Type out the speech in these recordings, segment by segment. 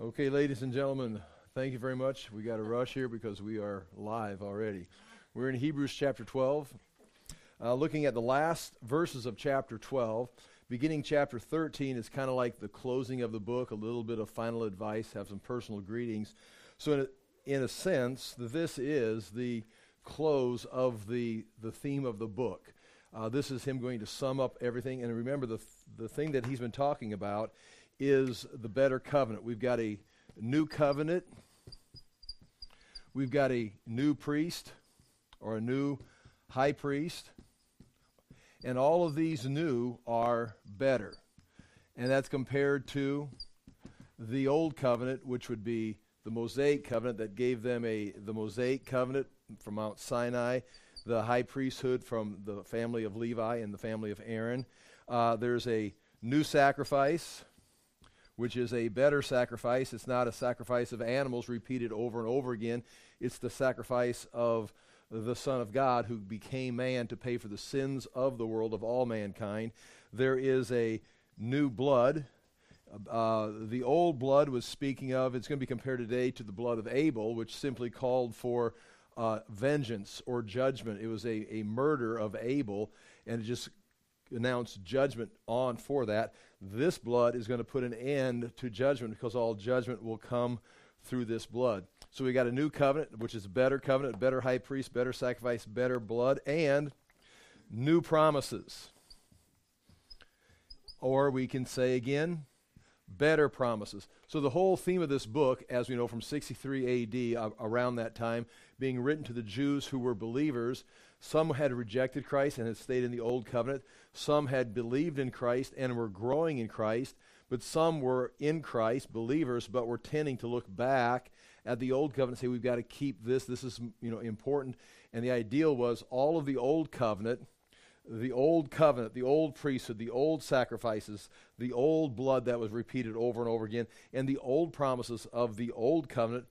Okay, ladies and gentlemen, thank you very much. We got to rush here because we are live already. We're in Hebrews chapter 12, uh, looking at the last verses of chapter 12. Beginning chapter 13 is kind of like the closing of the book, a little bit of final advice, have some personal greetings. So, in a, in a sense, this is the close of the, the theme of the book. Uh, this is him going to sum up everything. And remember, the, the thing that he's been talking about is the better covenant. We've got a new covenant, we've got a new priest or a new high priest, and all of these new are better. And that's compared to the old covenant, which would be the Mosaic covenant that gave them a the Mosaic covenant from Mount Sinai, the high priesthood from the family of Levi and the family of Aaron. Uh, there's a new sacrifice which is a better sacrifice. It's not a sacrifice of animals repeated over and over again. It's the sacrifice of the Son of God who became man to pay for the sins of the world, of all mankind. There is a new blood. Uh, the old blood was speaking of, it's going to be compared today to the blood of Abel, which simply called for uh, vengeance or judgment. It was a, a murder of Abel, and it just announced judgment on for that. This blood is going to put an end to judgment because all judgment will come through this blood. So we got a new covenant, which is a better covenant, better high priest, better sacrifice, better blood, and new promises. Or we can say again, better promises. So the whole theme of this book, as we know from 63 AD, uh, around that time, being written to the Jews who were believers, some had rejected Christ and had stayed in the old covenant. Some had believed in Christ and were growing in Christ. But some were in Christ, believers, but were tending to look back at the old covenant and say, we've got to keep this. This is you know important. And the ideal was all of the old covenant the old covenant, the old priesthood, the old sacrifices, the old blood that was repeated over and over again, and the old promises of the old covenant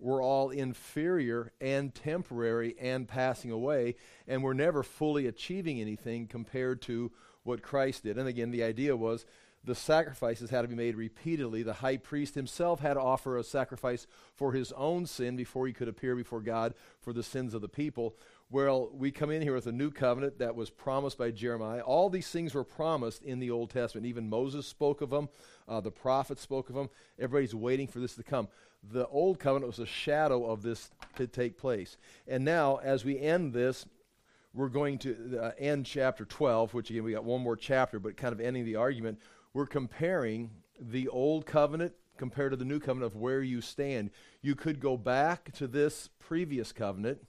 were all inferior and temporary and passing away, and were never fully achieving anything compared to what Christ did. And again, the idea was the sacrifices had to be made repeatedly. The high priest himself had to offer a sacrifice for his own sin before he could appear before God for the sins of the people. Well, we come in here with a new covenant that was promised by Jeremiah. All these things were promised in the Old Testament. Even Moses spoke of them, uh, the prophets spoke of them. Everybody's waiting for this to come. The Old Covenant was a shadow of this to take place. And now, as we end this, we're going to uh, end chapter 12, which again, we got one more chapter, but kind of ending the argument. We're comparing the Old Covenant compared to the New Covenant of where you stand. You could go back to this previous covenant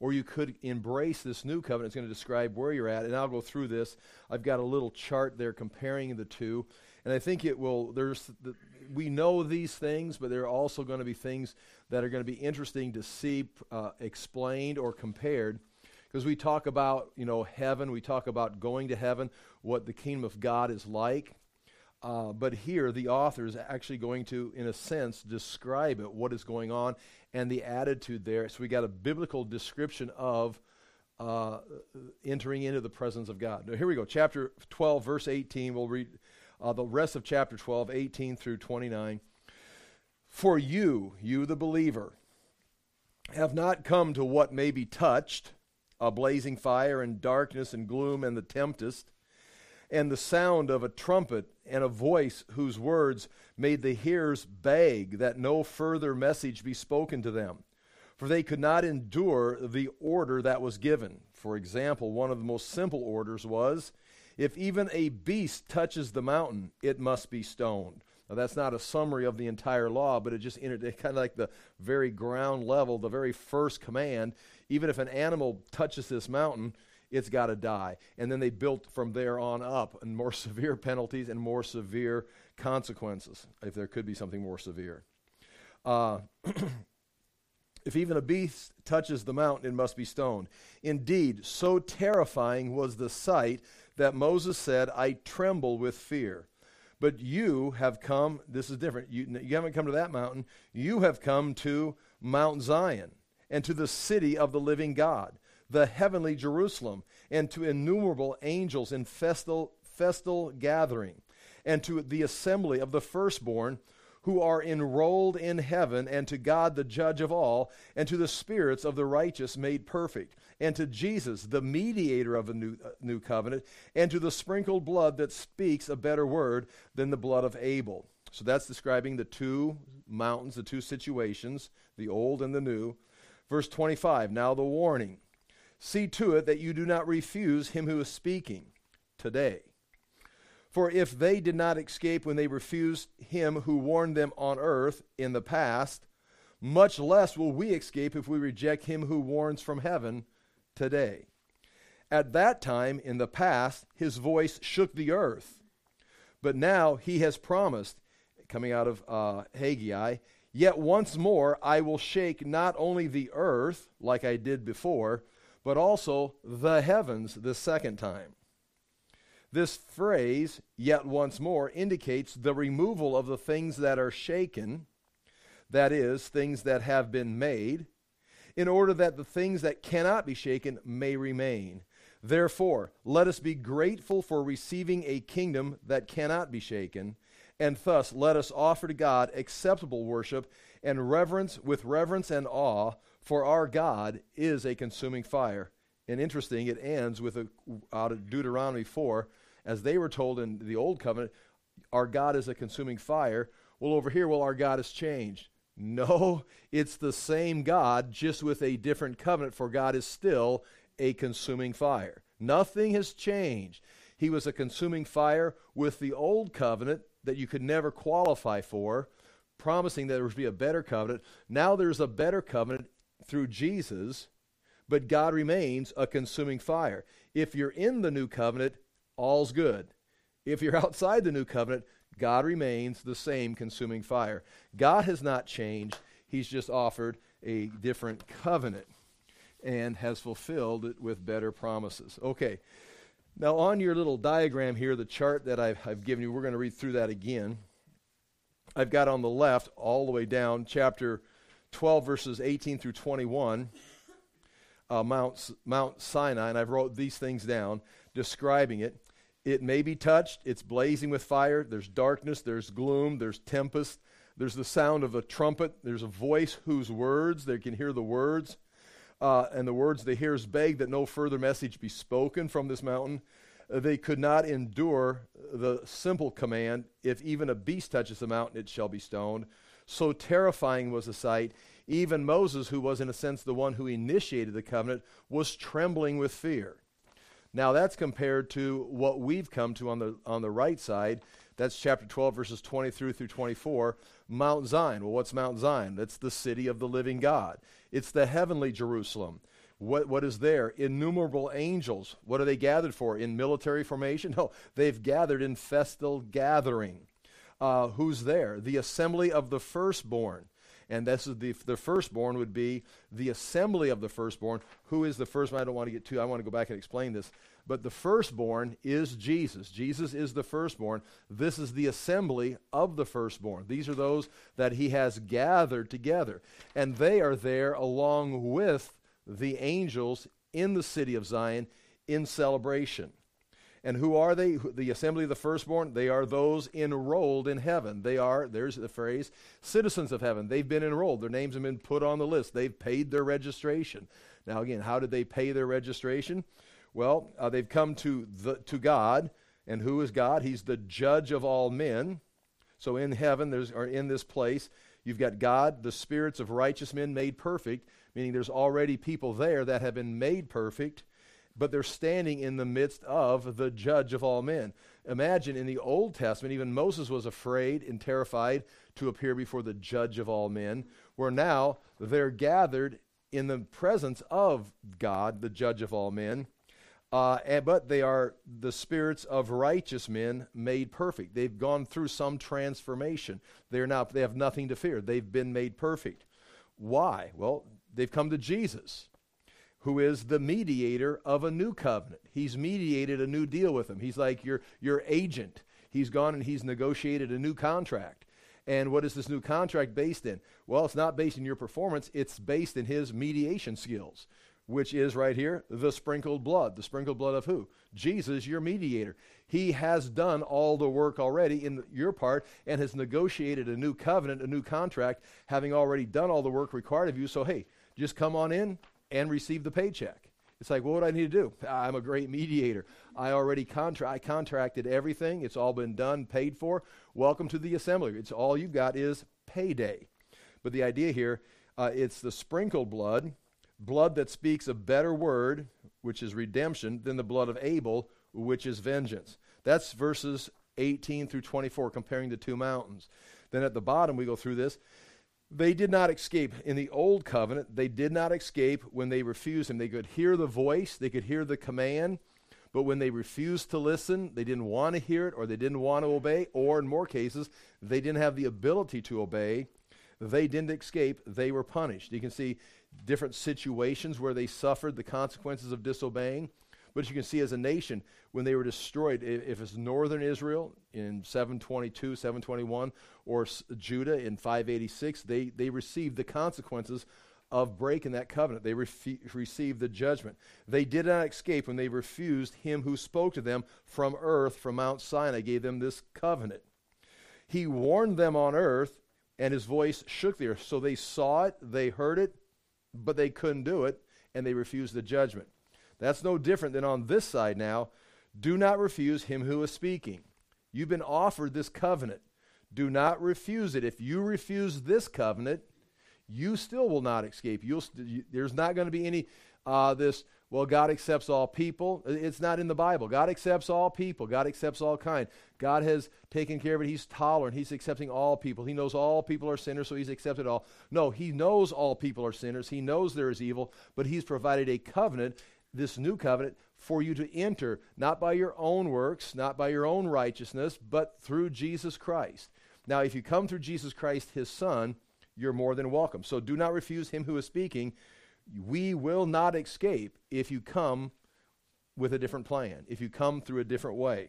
or you could embrace this new covenant. It's going to describe where you're at, and I'll go through this. I've got a little chart there comparing the two, and I think it will. There's the, we know these things, but there are also going to be things that are going to be interesting to see uh, explained or compared. Because we talk about, you know, heaven, we talk about going to heaven, what the kingdom of God is like. Uh, but here, the author is actually going to, in a sense, describe it, what is going on, and the attitude there. So we got a biblical description of uh, entering into the presence of God. Now, here we go. Chapter 12, verse 18. We'll read uh, the rest of chapter 12, 18 through 29. For you, you the believer, have not come to what may be touched, a blazing fire and darkness and gloom and the tempest, and the sound of a trumpet and a voice whose words made the hearers beg that no further message be spoken to them. For they could not endure the order that was given. For example, one of the most simple orders was if even a beast touches the mountain, it must be stoned. Now, that's not a summary of the entire law, but it just entered kind of like the very ground level, the very first command. Even if an animal touches this mountain, it's got to die. And then they built from there on up and more severe penalties and more severe consequences, if there could be something more severe. Uh, if even a beast touches the mountain, it must be stoned. Indeed, so terrifying was the sight that Moses said, I tremble with fear. But you have come, this is different. You, you haven't come to that mountain. You have come to Mount Zion and to the city of the living God the heavenly Jerusalem, and to innumerable angels in festal, festal gathering, and to the assembly of the firstborn who are enrolled in heaven, and to God the judge of all, and to the spirits of the righteous made perfect, and to Jesus, the mediator of a new, uh, new covenant, and to the sprinkled blood that speaks a better word than the blood of Abel. So that's describing the two mountains, the two situations, the old and the new. Verse 25 Now the warning. See to it that you do not refuse him who is speaking today. For if they did not escape when they refused him who warned them on earth in the past, much less will we escape if we reject him who warns from heaven today. At that time, in the past, his voice shook the earth. But now he has promised, coming out of uh, Haggai, Yet once more I will shake not only the earth, like I did before, but also the heavens the second time. This phrase, yet once more, indicates the removal of the things that are shaken, that is, things that have been made, in order that the things that cannot be shaken may remain. Therefore, let us be grateful for receiving a kingdom that cannot be shaken, and thus let us offer to God acceptable worship and reverence with reverence and awe, for our God is a consuming fire. And interesting, it ends with a, out of Deuteronomy 4 as they were told in the old covenant, our God is a consuming fire. Well, over here, well, our God has changed. No, it's the same God, just with a different covenant, for God is still a consuming fire. Nothing has changed. He was a consuming fire with the old covenant that you could never qualify for, promising that there would be a better covenant. Now there's a better covenant through Jesus, but God remains a consuming fire. If you're in the new covenant, all's good. If you're outside the new covenant, God remains the same consuming fire. God has not changed, He's just offered a different covenant and has fulfilled it with better promises. Okay. Now, on your little diagram here, the chart that I've, I've given you, we're going to read through that again. I've got on the left, all the way down, chapter 12, verses 18 through 21, uh, Mount, Mount Sinai, and I've wrote these things down describing it. It may be touched, it's blazing with fire, there's darkness, there's gloom, there's tempest, there's the sound of a trumpet, there's a voice whose words, they can hear the words, uh, and the words they hear is beg that no further message be spoken from this mountain. Uh, they could not endure the simple command if even a beast touches the mountain, it shall be stoned. So terrifying was the sight. Even Moses, who was in a sense the one who initiated the covenant, was trembling with fear. Now that's compared to what we've come to on the on the right side. That's chapter 12 verses 20 through through 24, Mount Zion. Well, what's Mount Zion? That's the city of the living God. It's the heavenly Jerusalem. What, what is there? Innumerable angels. What are they gathered for? In military formation? No, they've gathered in festal gathering. Uh, who's there? The assembly of the firstborn and this is the, the firstborn would be the assembly of the firstborn. Who is the firstborn? I don't want to get too, I want to go back and explain this. But the firstborn is Jesus. Jesus is the firstborn. This is the assembly of the firstborn. These are those that he has gathered together. And they are there along with the angels in the city of Zion in celebration. And who are they? The assembly of the firstborn? They are those enrolled in heaven. They are, there's the phrase, citizens of heaven. They've been enrolled. Their names have been put on the list. They've paid their registration. Now, again, how did they pay their registration? Well, uh, they've come to, the, to God. And who is God? He's the judge of all men. So in heaven, there's, or in this place, you've got God, the spirits of righteous men made perfect, meaning there's already people there that have been made perfect but they're standing in the midst of the judge of all men. Imagine in the Old Testament, even Moses was afraid and terrified to appear before the judge of all men, where now they're gathered in the presence of God, the judge of all men. Uh, and, but they are the spirits of righteous men made perfect. They've gone through some transformation. They're now, they have nothing to fear. They've been made perfect. Why? Well, they've come to Jesus who is the mediator of a new covenant. He's mediated a new deal with them. He's like your, your agent. He's gone and he's negotiated a new contract. And what is this new contract based in? Well, it's not based in your performance, it's based in his mediation skills. which is right here the sprinkled blood. The sprinkled blood of who? Jesus, your mediator. He has done all the work already in your part and has negotiated a new covenant, a new contract, having already done all the work required of you. So, hey, just come on in and receive the paycheck. It's like, what do I need to do? I'm a great mediator. I already contra- I contracted everything. It's all been done, paid for. Welcome to the assembly. It's all you've got is payday. But the idea here, uh, it's the sprinkled blood, blood that speaks a better word, which is redemption, than the blood of Abel, which is vengeance. That's verses 18 through 24, comparing the two mountains. Then at the bottom, we go through this. They did not escape. In the old covenant, they did not escape when they refused him. They could hear the voice, they could hear the command, but when they refused to listen, they didn't want to hear it or they didn't want to obey, or in more cases, they didn't have the ability to obey. They didn't escape, they were punished. You can see different situations where they suffered the consequences of disobeying. But you can see as a nation, when they were destroyed, if it's northern Israel in 722, 721, or Judah in 586, they, they received the consequences of breaking that covenant. They refi- received the judgment. They did not escape when they refused him who spoke to them from earth, from Mount Sinai, gave them this covenant. He warned them on earth, and his voice shook the earth. So they saw it, they heard it, but they couldn't do it, and they refused the judgment. That's no different than on this side now. Do not refuse him who is speaking. You've been offered this covenant. Do not refuse it. If you refuse this covenant, you still will not escape. You'll, you, there's not going to be any uh, this. Well, God accepts all people. It's not in the Bible. God accepts all people. God accepts all kind. God has taken care of it. He's tolerant. He's accepting all people. He knows all people are sinners, so He's accepted all. No, He knows all people are sinners. He knows there is evil, but He's provided a covenant this new covenant for you to enter, not by your own works, not by your own righteousness, but through Jesus Christ. Now, if you come through Jesus Christ, his Son, you're more than welcome. So do not refuse him who is speaking. We will not escape if you come with a different plan, if you come through a different way.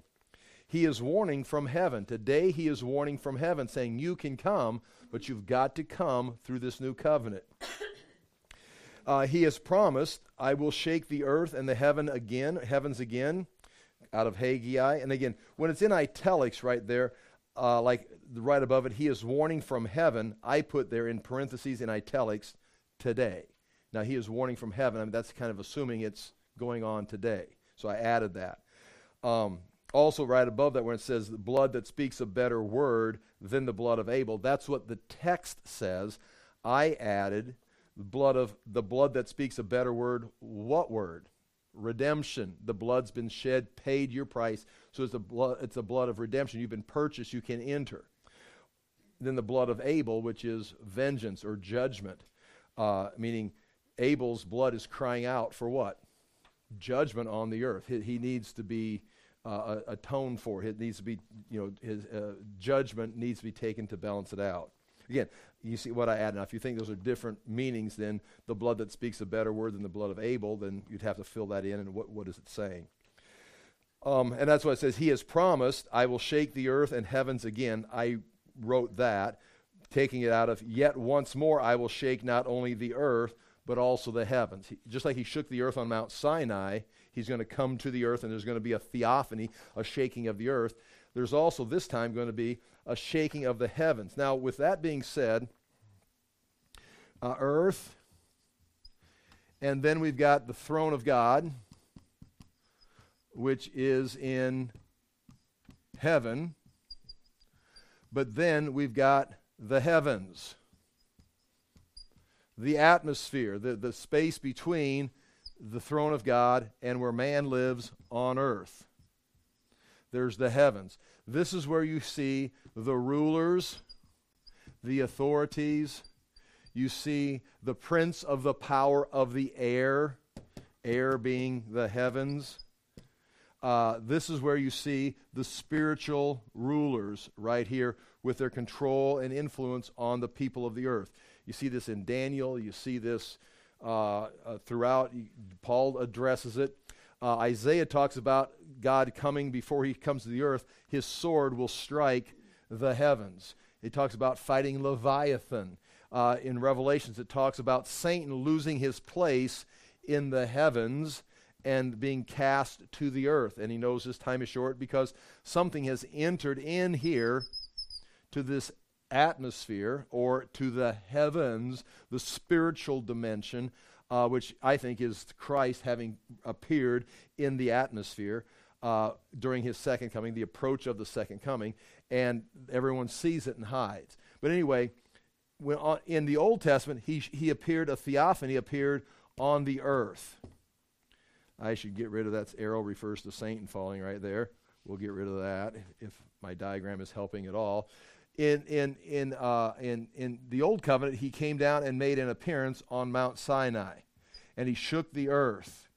He is warning from heaven. Today, he is warning from heaven, saying, You can come, but you've got to come through this new covenant. Uh, he has promised, I will shake the earth and the heaven again, heavens again, out of Haggai. And again, when it's in italics right there, uh, like right above it, he is warning from heaven. I put there in parentheses in italics today. Now he is warning from heaven. I mean, that's kind of assuming it's going on today. So I added that. Um, also, right above that, when it says the blood that speaks a better word than the blood of Abel, that's what the text says. I added blood of the blood that speaks a better word. What word? Redemption. The blood's been shed, paid your price. So it's a blood. It's a blood of redemption. You've been purchased. You can enter. Then the blood of Abel, which is vengeance or judgment, uh, meaning Abel's blood is crying out for what? Judgment on the earth. He, he needs to be uh, atoned for. It needs to be, you know, his uh, judgment needs to be taken to balance it out. Again, you see what I add. Now, if you think those are different meanings than the blood that speaks a better word than the blood of Abel, then you'd have to fill that in. And what, what is it saying? Um, and that's what it says. He has promised, I will shake the earth and heavens again. I wrote that, taking it out of, yet once more I will shake not only the earth, but also the heavens. He, just like he shook the earth on Mount Sinai, he's going to come to the earth and there's going to be a theophany, a shaking of the earth. There's also this time going to be a shaking of the heavens. Now, with that being said, uh, earth, and then we've got the throne of God, which is in heaven. But then we've got the heavens, the atmosphere, the, the space between the throne of God and where man lives on earth. There's the heavens. This is where you see the rulers, the authorities. You see the prince of the power of the air, air being the heavens. Uh, this is where you see the spiritual rulers right here with their control and influence on the people of the earth. You see this in Daniel. You see this uh, uh, throughout. Paul addresses it. Uh, Isaiah talks about God coming before he comes to the earth. His sword will strike the heavens. He talks about fighting Leviathan. Uh, in Revelations, it talks about Satan losing his place in the heavens and being cast to the earth. And he knows his time is short because something has entered in here to this atmosphere or to the heavens, the spiritual dimension, uh, which I think is Christ having appeared in the atmosphere. Uh, during his second coming, the approach of the second coming, and everyone sees it and hides. But anyway, when on, in the Old Testament, he, he appeared, a theophany appeared on the earth. I should get rid of that arrow refers to Satan falling right there. We'll get rid of that if, if my diagram is helping at all. In, in, in, uh, in, in the Old Covenant, he came down and made an appearance on Mount Sinai. And he shook the earth.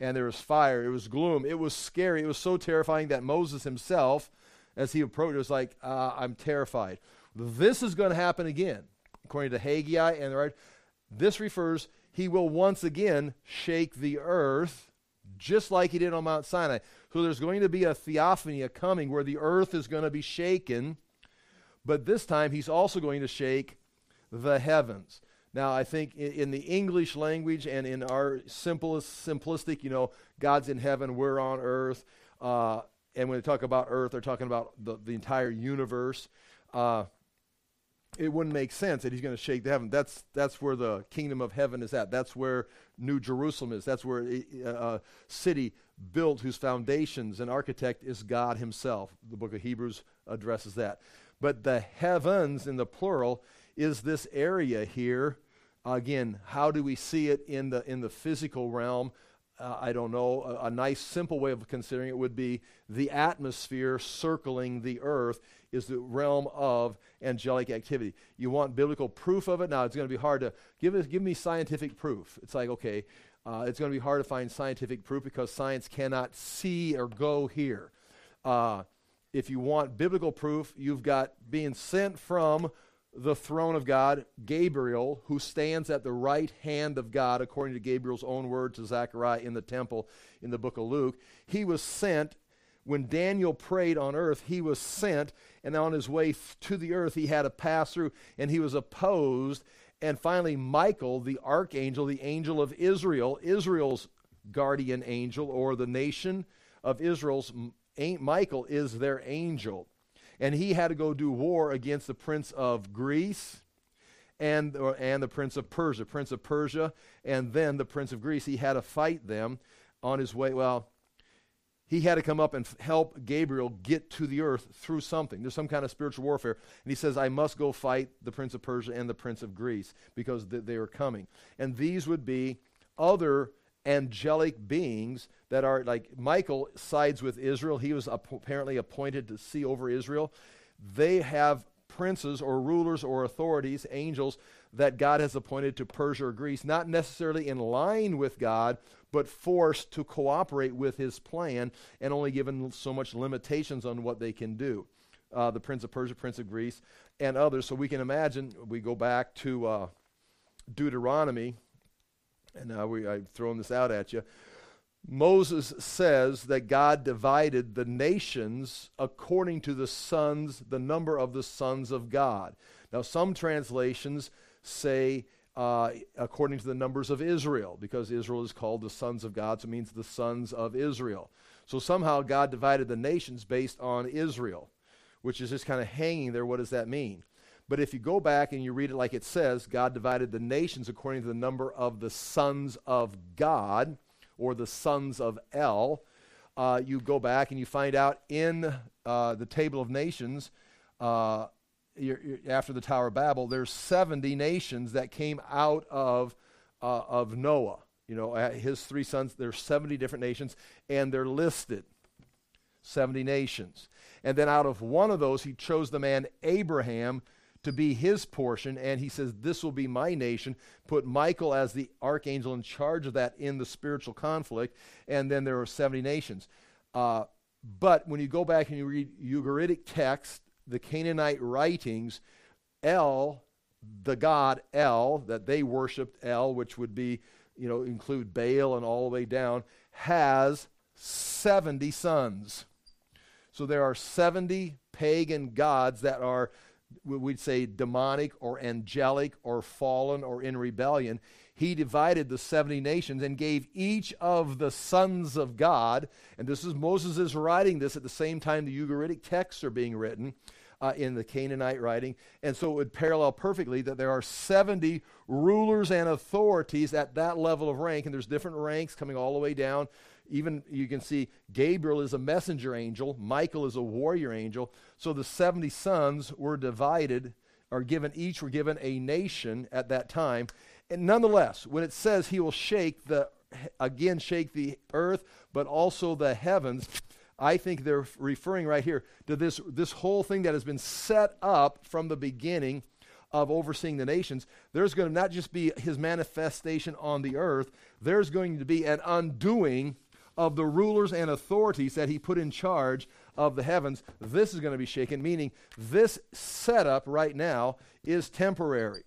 And there was fire. It was gloom. It was scary. It was so terrifying that Moses himself, as he approached, was like, uh, I'm terrified. This is going to happen again, according to Haggai and the right. This refers, he will once again shake the earth just like he did on Mount Sinai. So there's going to be a theophany, a coming, where the earth is going to be shaken, but this time he's also going to shake the heavens. Now, I think in, the English language and in our simplest, simplistic, you know, God's in heaven, we're on earth. Uh, and when they talk about earth, they're talking about the, the entire universe. Uh, it wouldn't make sense that he's going to shake the heaven. That's that's where the kingdom of heaven is at. That's where New Jerusalem is. That's where a, a city built whose foundations and architect is God Himself. The book of Hebrews addresses that. But the heavens in the plural is this area here. Again, how do we see it in the in the physical realm? Uh, I don't know. A, a nice, simple way of considering it would be the atmosphere circling the earth is the realm of angelic activity. You want biblical proof of it? Now, it's going to be hard to give, us, give me scientific proof. It's like, okay, uh, it's going to be hard to find scientific proof because science cannot see or go here. Uh, if you want biblical proof, you've got being sent from the throne of God, Gabriel, who stands at the right hand of God, according to Gabriel's own word to Zechariah in the temple in the book of Luke. He was sent when Daniel prayed on earth, he was sent, and on his way to the earth, he had a pass through, and he was opposed. And finally, Michael, the archangel, the angel of Israel, Israel's guardian angel, or the nation of Israel's, Michael is their angel. And he had to go do war against the prince of Greece and, uh, and the prince of Persia. Prince of Persia and then the prince of Greece. He had to fight them on his way. Well, he had to come up and f- help Gabriel get to the earth through something. There's some kind of spiritual warfare. And he says, I must go fight the prince of Persia and the prince of Greece because th- they are coming. And these would be other angelic beings that are like Michael sides with Israel. He was ap- apparently appointed to see over Israel. They have princes or rulers or authorities, angels, that God has appointed to Persia or Greece, not necessarily in line with God, but forced to cooperate with his plan and only given so much limitations on what they can do. Uh, the Prince of Persia, Prince of Greece, and others. So we can imagine, we go back to uh, Deuteronomy, and now we, I've thrown this out at you. Moses says that God divided the nations according to the sons, the number of the sons of God. Now, some translations say uh, according to the numbers of Israel, because Israel is called the sons of God, so it means the sons of Israel. So somehow God divided the nations based on Israel, which is just kind of hanging there. What does that mean? But if you go back and you read it like it says, God divided the nations according to the number of the sons of God, or the sons of El. Uh, you go back and you find out in uh, the table of nations, uh, you're, you're, after the Tower of Babel, there's 70 nations that came out of, uh, of Noah. You know, his three sons, there's 70 different nations, and they're listed 70 nations. And then out of one of those, he chose the man Abraham to be his portion, and he says, This will be my nation. Put Michael as the archangel in charge of that in the spiritual conflict, and then there are 70 nations. Uh, but when you go back and you read Ugaritic text, the Canaanite writings, El, the god El, that they worshiped El, which would be, you know, include Baal and all the way down, has 70 sons. So there are 70 pagan gods that are we'd say demonic or angelic or fallen or in rebellion, he divided the 70 nations and gave each of the sons of God, and this is Moses is writing this at the same time the Ugaritic texts are being written uh, in the Canaanite writing, and so it would parallel perfectly that there are 70 rulers and authorities at that level of rank, and there's different ranks coming all the way down. Even you can see Gabriel is a messenger angel, Michael is a warrior angel. So the 70 sons were divided, or given, each were given a nation at that time. And nonetheless, when it says he will shake the, again, shake the earth, but also the heavens, I think they're referring right here to this, this whole thing that has been set up from the beginning of overseeing the nations. There's going to not just be his manifestation on the earth, there's going to be an undoing of the rulers and authorities that he put in charge of the heavens. This is going to be shaken, meaning this setup right now is temporary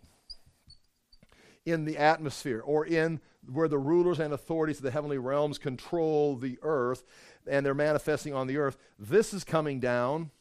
in the atmosphere or in where the rulers and authorities of the heavenly realms control the earth and they're manifesting on the earth. This is coming down,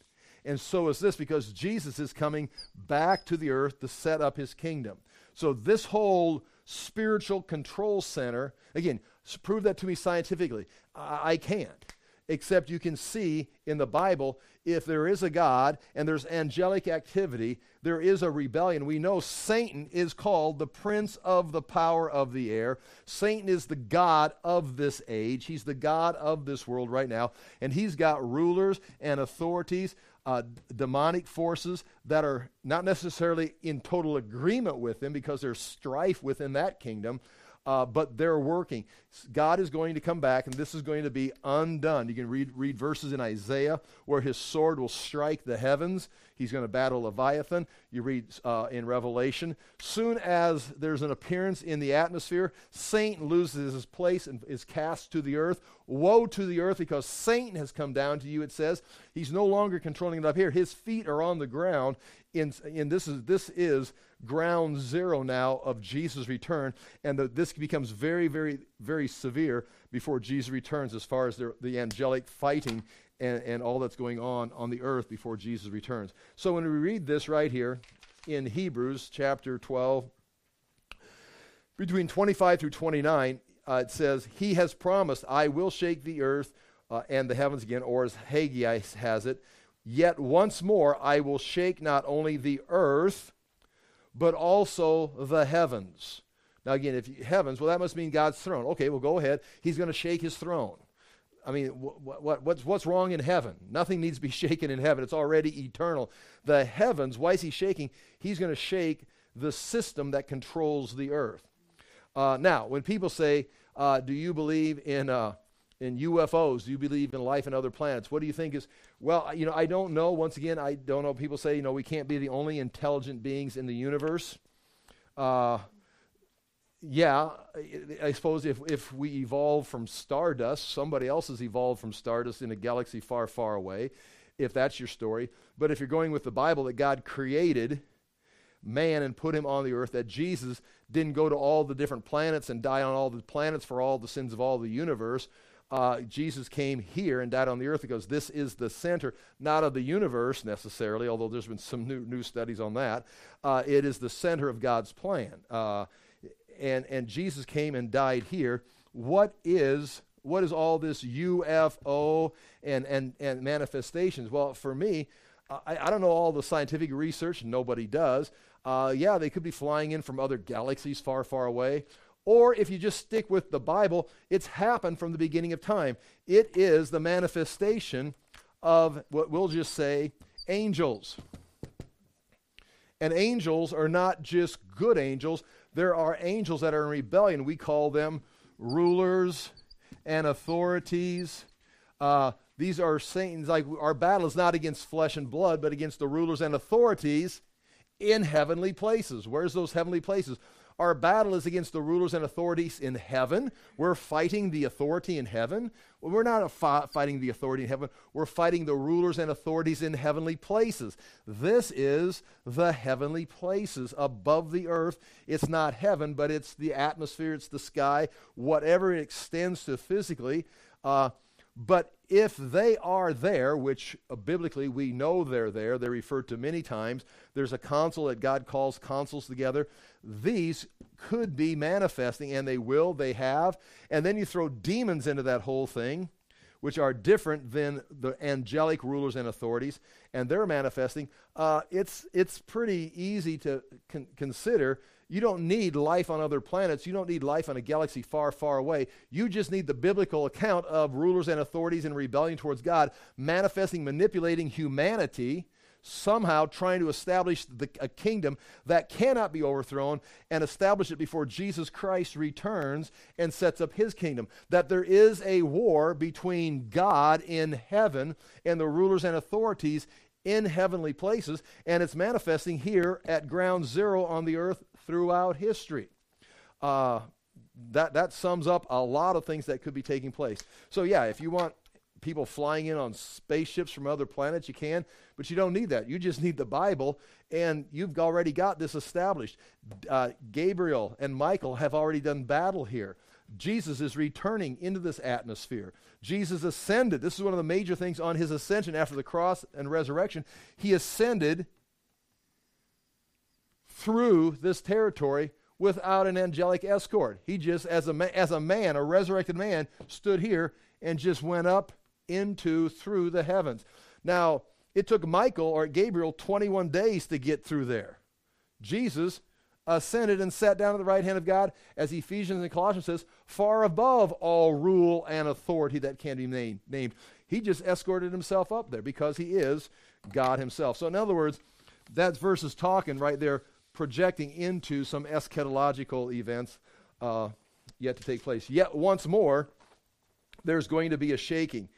and so is this because Jesus is coming back to the earth to set up his kingdom. So, this whole spiritual control center, again, prove that to me scientifically. I, I can't except you can see in the Bible if there is a God and there's angelic activity, there is a rebellion. We know Satan is called the prince of the power of the air. Satan is the God of this age, he's the God of this world right now, and he's got rulers and authorities. Uh, demonic forces that are not necessarily in total agreement with him because there's strife within that kingdom, uh, but they're working. God is going to come back, and this is going to be undone. You can read, read verses in Isaiah where his sword will strike the heavens. He's going to battle Leviathan. You read uh, in Revelation. Soon as there's an appearance in the atmosphere, Satan loses his place and is cast to the earth. Woe to the earth because Satan has come down to you, it says. He's no longer controlling it up here. His feet are on the ground. In, in this is this is ground zero now of Jesus' return, and the, this becomes very, very, very severe before Jesus returns as far as the, the angelic fighting and, and all that's going on on the earth before Jesus returns. So when we read this right here in Hebrews chapter 12, between 25 through 29, uh, it says, He has promised, I will shake the earth uh, and the heavens again, or as Haggai has it, Yet once more I will shake not only the earth, but also the heavens. Now, again, if you, heavens, well, that must mean God's throne. Okay, well, go ahead. He's going to shake his throne. I mean, wh- wh- what's, what's wrong in heaven? Nothing needs to be shaken in heaven. It's already eternal. The heavens, why is he shaking? He's going to shake the system that controls the earth. Uh, now, when people say, uh, Do you believe in, uh, in UFOs? Do you believe in life in other planets? What do you think is, well, you know, I don't know. Once again, I don't know. People say, you know, we can't be the only intelligent beings in the universe. Uh, yeah, I suppose if, if we evolve from stardust, somebody else has evolved from stardust in a galaxy far, far away, if that's your story. But if you're going with the Bible that God created man and put him on the earth, that Jesus didn't go to all the different planets and die on all the planets for all the sins of all the universe. Uh, Jesus came here and died on the earth because this is the center, not of the universe necessarily, although there's been some new, new studies on that. Uh, it is the center of God's plan. Uh, and, and Jesus came and died here. What is what is all this UFO and, and, and manifestations? Well, for me, I, I don't know all the scientific research, nobody does. Uh, yeah, they could be flying in from other galaxies far, far away. Or if you just stick with the Bible, it's happened from the beginning of time. It is the manifestation of what we'll just say angels. And angels are not just good angels, there are angels that are in rebellion. We call them rulers and authorities. Uh, these are Satan's, like our battle is not against flesh and blood, but against the rulers and authorities in heavenly places. Where's those heavenly places? Our battle is against the rulers and authorities in heaven. We're fighting the authority in heaven. We're not fighting the authority in heaven. We're fighting the rulers and authorities in heavenly places. This is the heavenly places above the earth. It's not heaven, but it's the atmosphere, it's the sky, whatever it extends to physically. Uh, But if they are there, which uh, biblically we know they're there, they're referred to many times, there's a council that God calls councils together. These could be manifesting, and they will, they have. And then you throw demons into that whole thing, which are different than the angelic rulers and authorities, and they're manifesting. Uh, it's, it's pretty easy to con- consider you don't need life on other planets. You don't need life on a galaxy far, far away. You just need the biblical account of rulers and authorities in rebellion towards God, manifesting, manipulating humanity, somehow trying to establish the, a kingdom that cannot be overthrown and establish it before Jesus Christ returns and sets up his kingdom. That there is a war between God in heaven and the rulers and authorities in heavenly places, and it's manifesting here at ground zero on the earth throughout history. Uh, that, that sums up a lot of things that could be taking place. So, yeah, if you want people flying in on spaceships from other planets, you can, but you don't need that. You just need the Bible, and you've already got this established. Uh, Gabriel and Michael have already done battle here. Jesus is returning into this atmosphere. Jesus ascended. This is one of the major things on his ascension after the cross and resurrection. He ascended through this territory without an angelic escort. He just, as a, as a man, a resurrected man, stood here and just went up into through the heavens. Now, it took Michael or Gabriel 21 days to get through there. Jesus ascended and sat down at the right hand of God, as Ephesians and Colossians says, far above all rule and authority that can be named. named. He just escorted himself up there because he is God himself. So, in other words, that verse is talking right there projecting into some eschatological events uh, yet to take place. Yet once more, there's going to be a shaking.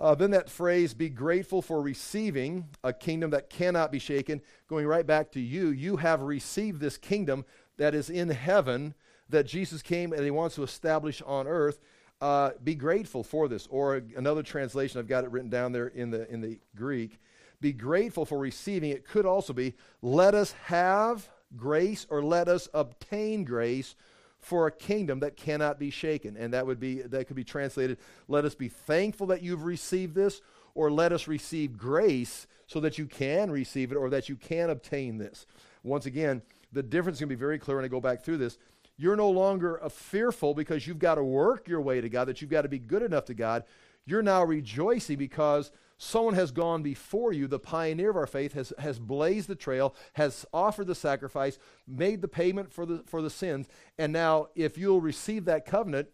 Uh, then that phrase, be grateful for receiving a kingdom that cannot be shaken, going right back to you. You have received this kingdom that is in heaven that Jesus came and he wants to establish on earth. Uh, be grateful for this. Or another translation, I've got it written down there in the, in the Greek be grateful for receiving. It could also be, let us have grace or let us obtain grace for a kingdom that cannot be shaken. And that would be that could be translated, let us be thankful that you've received this, or let us receive grace so that you can receive it or that you can obtain this. Once again, the difference is going to be very clear when I go back through this. You're no longer fearful because you've got to work your way to God, that you've got to be good enough to God. You're now rejoicing because Someone has gone before you, the pioneer of our faith, has, has blazed the trail, has offered the sacrifice, made the payment for the, for the sins, and now if you'll receive that covenant,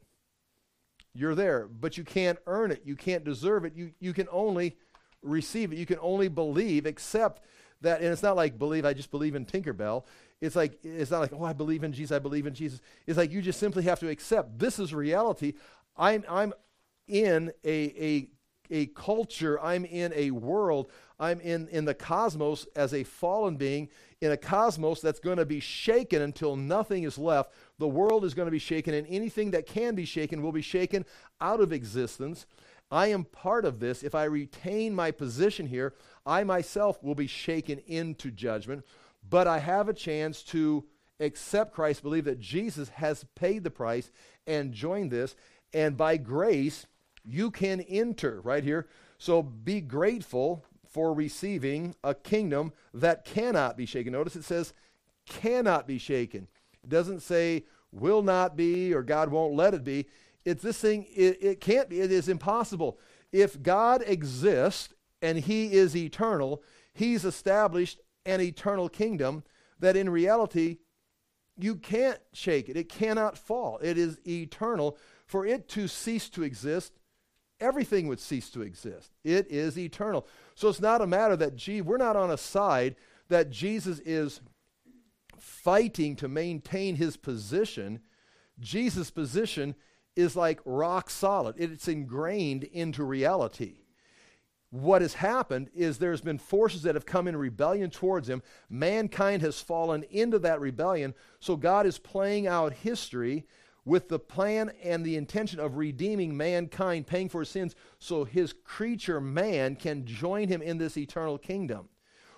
you're there. But you can't earn it. You can't deserve it. You, you can only receive it. You can only believe, except that, and it's not like believe, I just believe in Tinkerbell. It's like, it's not like, oh, I believe in Jesus, I believe in Jesus. It's like you just simply have to accept this is reality. I'm, I'm in a, a a culture, I'm in a world, I'm in, in the cosmos as a fallen being, in a cosmos that's going to be shaken until nothing is left. The world is going to be shaken, and anything that can be shaken will be shaken out of existence. I am part of this. If I retain my position here, I myself will be shaken into judgment, but I have a chance to accept Christ, believe that Jesus has paid the price, and join this. And by grace, you can enter right here. So be grateful for receiving a kingdom that cannot be shaken. Notice it says cannot be shaken. It doesn't say will not be or God won't let it be. It's this thing, it, it can't be, it is impossible. If God exists and he is eternal, he's established an eternal kingdom that in reality you can't shake it. It cannot fall. It is eternal. For it to cease to exist, everything would cease to exist. It is eternal. So it's not a matter that, gee, we're not on a side that Jesus is fighting to maintain his position. Jesus' position is like rock solid, it's ingrained into reality. What has happened is there's been forces that have come in rebellion towards him. Mankind has fallen into that rebellion. So God is playing out history with the plan and the intention of redeeming mankind, paying for his sins, so his creature man can join him in this eternal kingdom.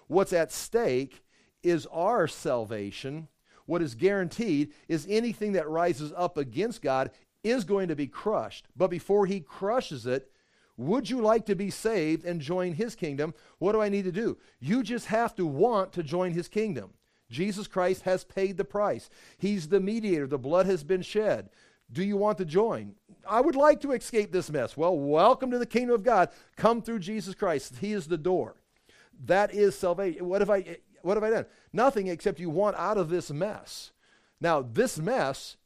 What's at stake is our salvation. What is guaranteed is anything that rises up against God is going to be crushed. But before he crushes it, Would you like to be saved and join his kingdom? What do I need to do? You just have to want to join his kingdom. Jesus Christ has paid the price. He's the mediator. The blood has been shed. Do you want to join? I would like to escape this mess. Well, welcome to the kingdom of God. Come through Jesus Christ. He is the door. That is salvation. What have I what have I done? Nothing except you want out of this mess. Now, this mess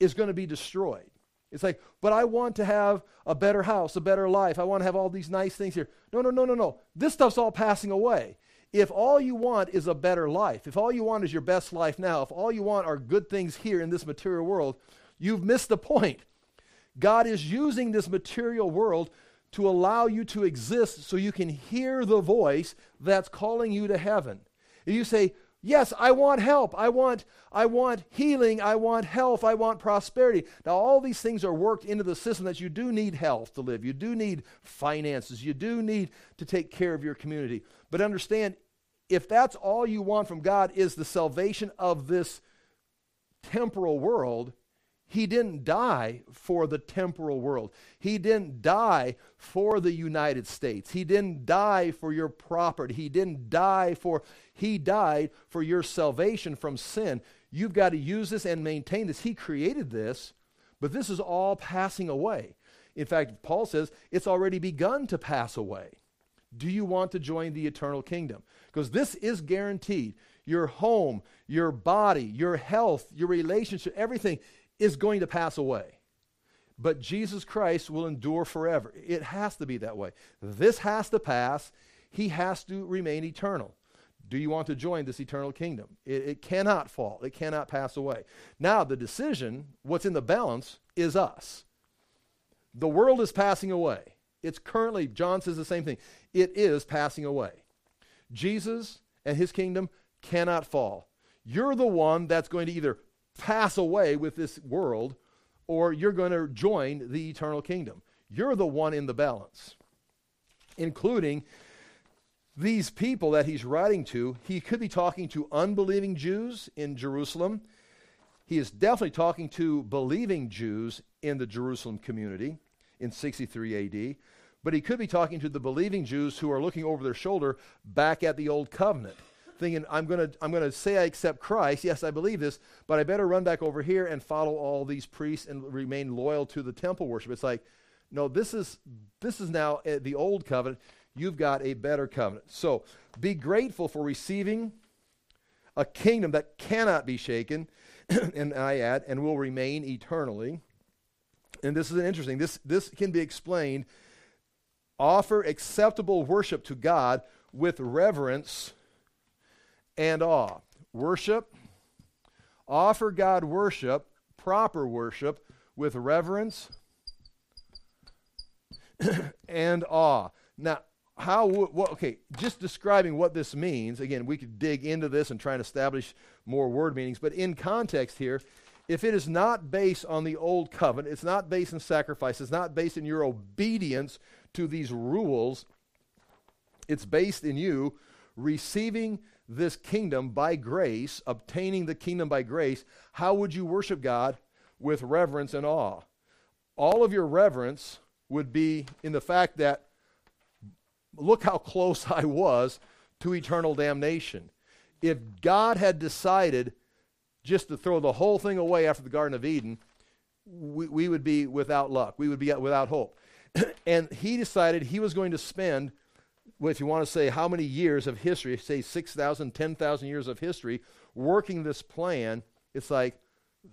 is going to be destroyed. It's like, but I want to have a better house, a better life. I want to have all these nice things here. No, no, no, no, no. This stuff's all passing away. If all you want is a better life, if all you want is your best life now, if all you want are good things here in this material world, you've missed the point. God is using this material world to allow you to exist so you can hear the voice that's calling you to heaven. If you say, Yes, I want help. I want, I want healing. I want health. I want prosperity. Now, all these things are worked into the system that you do need health to live. You do need finances. You do need to take care of your community. But understand, if that's all you want from God is the salvation of this temporal world, he didn't die for the temporal world. He didn't die for the United States. He didn't die for your property. He didn't die for, he died for your salvation from sin. You've got to use this and maintain this. He created this, but this is all passing away. In fact, Paul says it's already begun to pass away. Do you want to join the eternal kingdom? Because this is guaranteed. Your home, your body, your health, your relationship, everything is going to pass away. But Jesus Christ will endure forever. It has to be that way. This has to pass. He has to remain eternal. Do you want to join this eternal kingdom? It, it, cannot fall, it cannot pass away. Now, the decision, what's in the balance, is us. The world is passing away. It's currently, John says the same thing, it is passing away. Jesus and his kingdom cannot fall. You're the one that's going to either pass away with this world, or you're going to join the eternal kingdom. You're the one in the balance, including these people that he's writing to. He could be talking to unbelieving Jews in Jerusalem. He is definitely talking to believing Jews in the Jerusalem community in 63 AD. But he could be talking to the believing Jews who are looking over their shoulder back at the old covenant thinking, I'm going to I'm to say I accept Christ. Yes, I believe this, but I better run back over here and follow all these priests and remain loyal to the temple worship. It's like, no, this is this is now uh, the old covenant. You've got a better covenant. So be grateful for receiving a kingdom that cannot be shaken, and I add, and will remain eternally. And this is interesting. This this can be explained. Offer acceptable worship to God with reverence and awe. Worship, offer God worship, proper worship, with reverence and awe. Now, how what, okay just describing what this means again we could dig into this and try and establish more word meanings but in context here if it is not based on the old covenant it's not based in sacrifice it's not based in your obedience to these rules it's based in you receiving this kingdom by grace, obtaining the kingdom by grace, how would you worship God? With reverence and awe. All of your reverence would be in the fact that look how close I was to eternal damnation. If God had decided just to throw the whole thing away after the Garden of Eden, we, we would be without luck. We would be without hope. and he decided he was going to spend if you want to say how many years of history, say 6,000, 10,000 years of history, working this plan, it's like,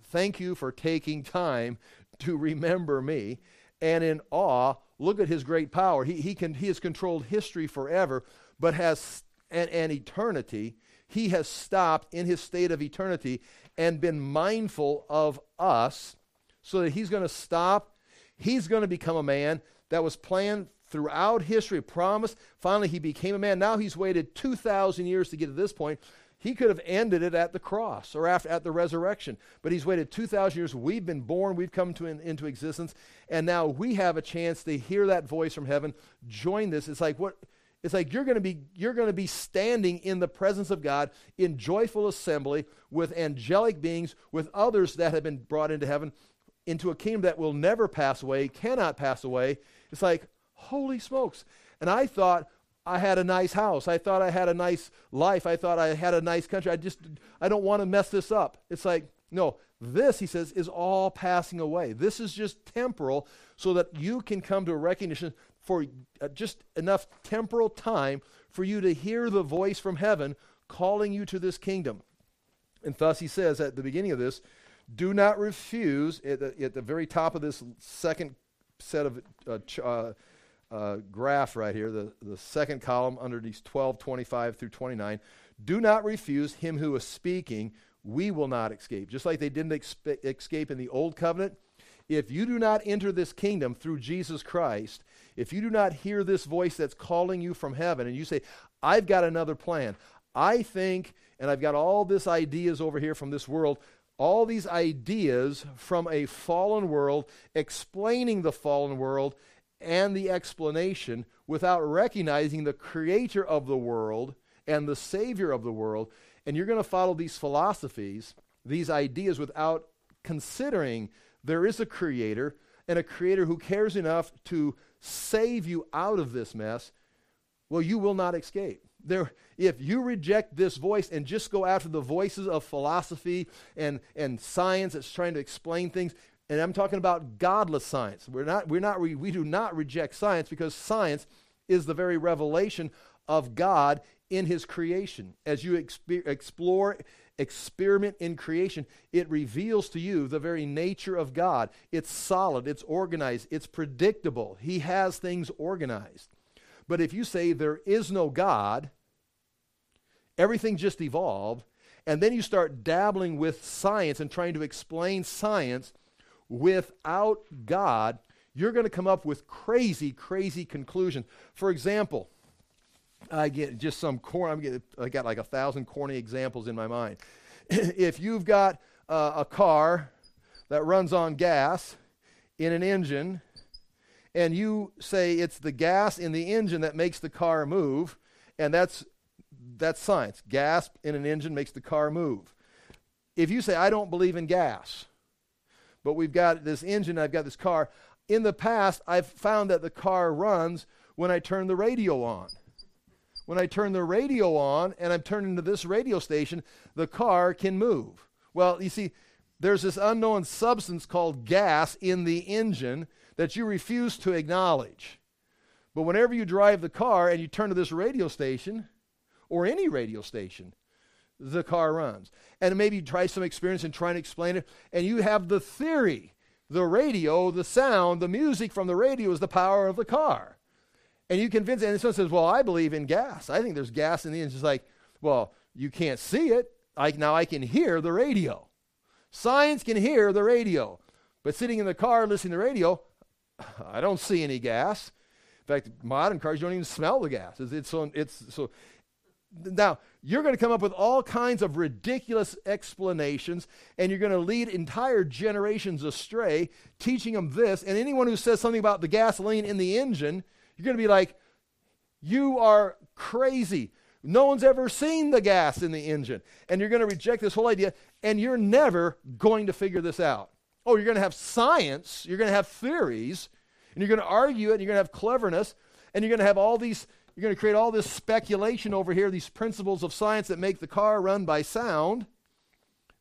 thank you for taking time to remember me. And in awe, look at his great power. He, he, can, he has controlled history forever, but has an, an eternity. He has stopped in his state of eternity and been mindful of us so that he's going to stop. He's going to become a man that was planned throughout history, promised. Finally, he became a man. Now he's waited 2,000 years to get to this point. He could have ended it at the cross or after, at the resurrection, but he's waited 2,000 years. We've been born, we've come to in, into existence, and now we have a chance to hear that voice from heaven. Join this. It's like what it's like you're going to be you're going to be standing in the presence of God in joyful assembly with angelic beings, with others that have been brought into heaven, into a kingdom that will never pass away, cannot pass away. It's like Holy smokes. And I thought I had a nice house. I thought I had a nice life. I thought I had a nice country. I just, I don't want to mess this up. It's like, no, this, he says, is all passing away. This is just temporal so that you can come to a recognition for uh, just enough temporal time for you to hear the voice from heaven calling you to this kingdom. And thus he says at the beginning of this, do not refuse, at the, at the very top of this second set of uh, ch- uh, uh, graph right here, the, the second column under these 12, 25 through 29, do not refuse him who is speaking. We will not escape. Just like they didn't escape in the old covenant, if you do not enter this kingdom through Jesus Christ, if you do not hear this voice that's calling you from heaven and you say, I've got another plan, I think, and I've got all these ideas over here from this world, all these ideas from a fallen world, explaining the fallen world and the explanation without recognizing the creator of the world and the savior of the world. And you're going to follow these philosophies, these ideas, without considering there is a creator and a creator who cares enough to save you out of this mess. Well, you will not escape there, if you reject this voice and just go after the voices of philosophy and, and science that's trying to explain things, and I'm talking about godless science. We're not, we're not, we, we do not reject science because science is the very revelation of God in His creation. As you exp- explore, experiment in creation, it reveals to you the very nature of God. It's solid, it's organized, it's predictable. He has things organized. But if you say there is no God, everything just evolved, and then you start dabbling with science and trying to explain science without God, you're going to come up with crazy, crazy conclusions. For example, I get just some corn. I'm getting, I got like a thousand corny examples in my mind. if you've got uh, a car that runs on gas in an engine and you say it's the gas in the engine that makes the car move, and that's that's science. Gas in an engine makes the car move. If you say I don't believe in gas, but we've got this engine, I've got this car, in the past I've found that the car runs when I turn the radio on. When I turn the radio on and I'm turning to this radio station, the car can move. Well, you see, there's this unknown substance called gas in the engine that you refuse to acknowledge. But whenever you drive the car and you turn to this radio station, or any radio station, the car runs. And maybe you try some experience in trying to explain it, and you have the theory the radio, the sound, the music from the radio is the power of the car. And you convince, and someone says, Well, I believe in gas. I think there's gas in the engine. It's like, Well, you can't see it. I, now I can hear the radio. Science can hear the radio. But sitting in the car listening to the radio, I don't see any gas. In fact, modern cars, you don't even smell the gas. It's, it's, so, it's so. Now, you're going to come up with all kinds of ridiculous explanations, and you're going to lead entire generations astray, teaching them this. And anyone who says something about the gasoline in the engine, you're going to be like, you are crazy. No one's ever seen the gas in the engine. And you're going to reject this whole idea, and you're never going to figure this out. Oh, you're going to have science, you're going to have theories, and you're going to argue it, and you're going to have cleverness, and you're going to have all these, you're going to create all this speculation over here, these principles of science that make the car run by sound.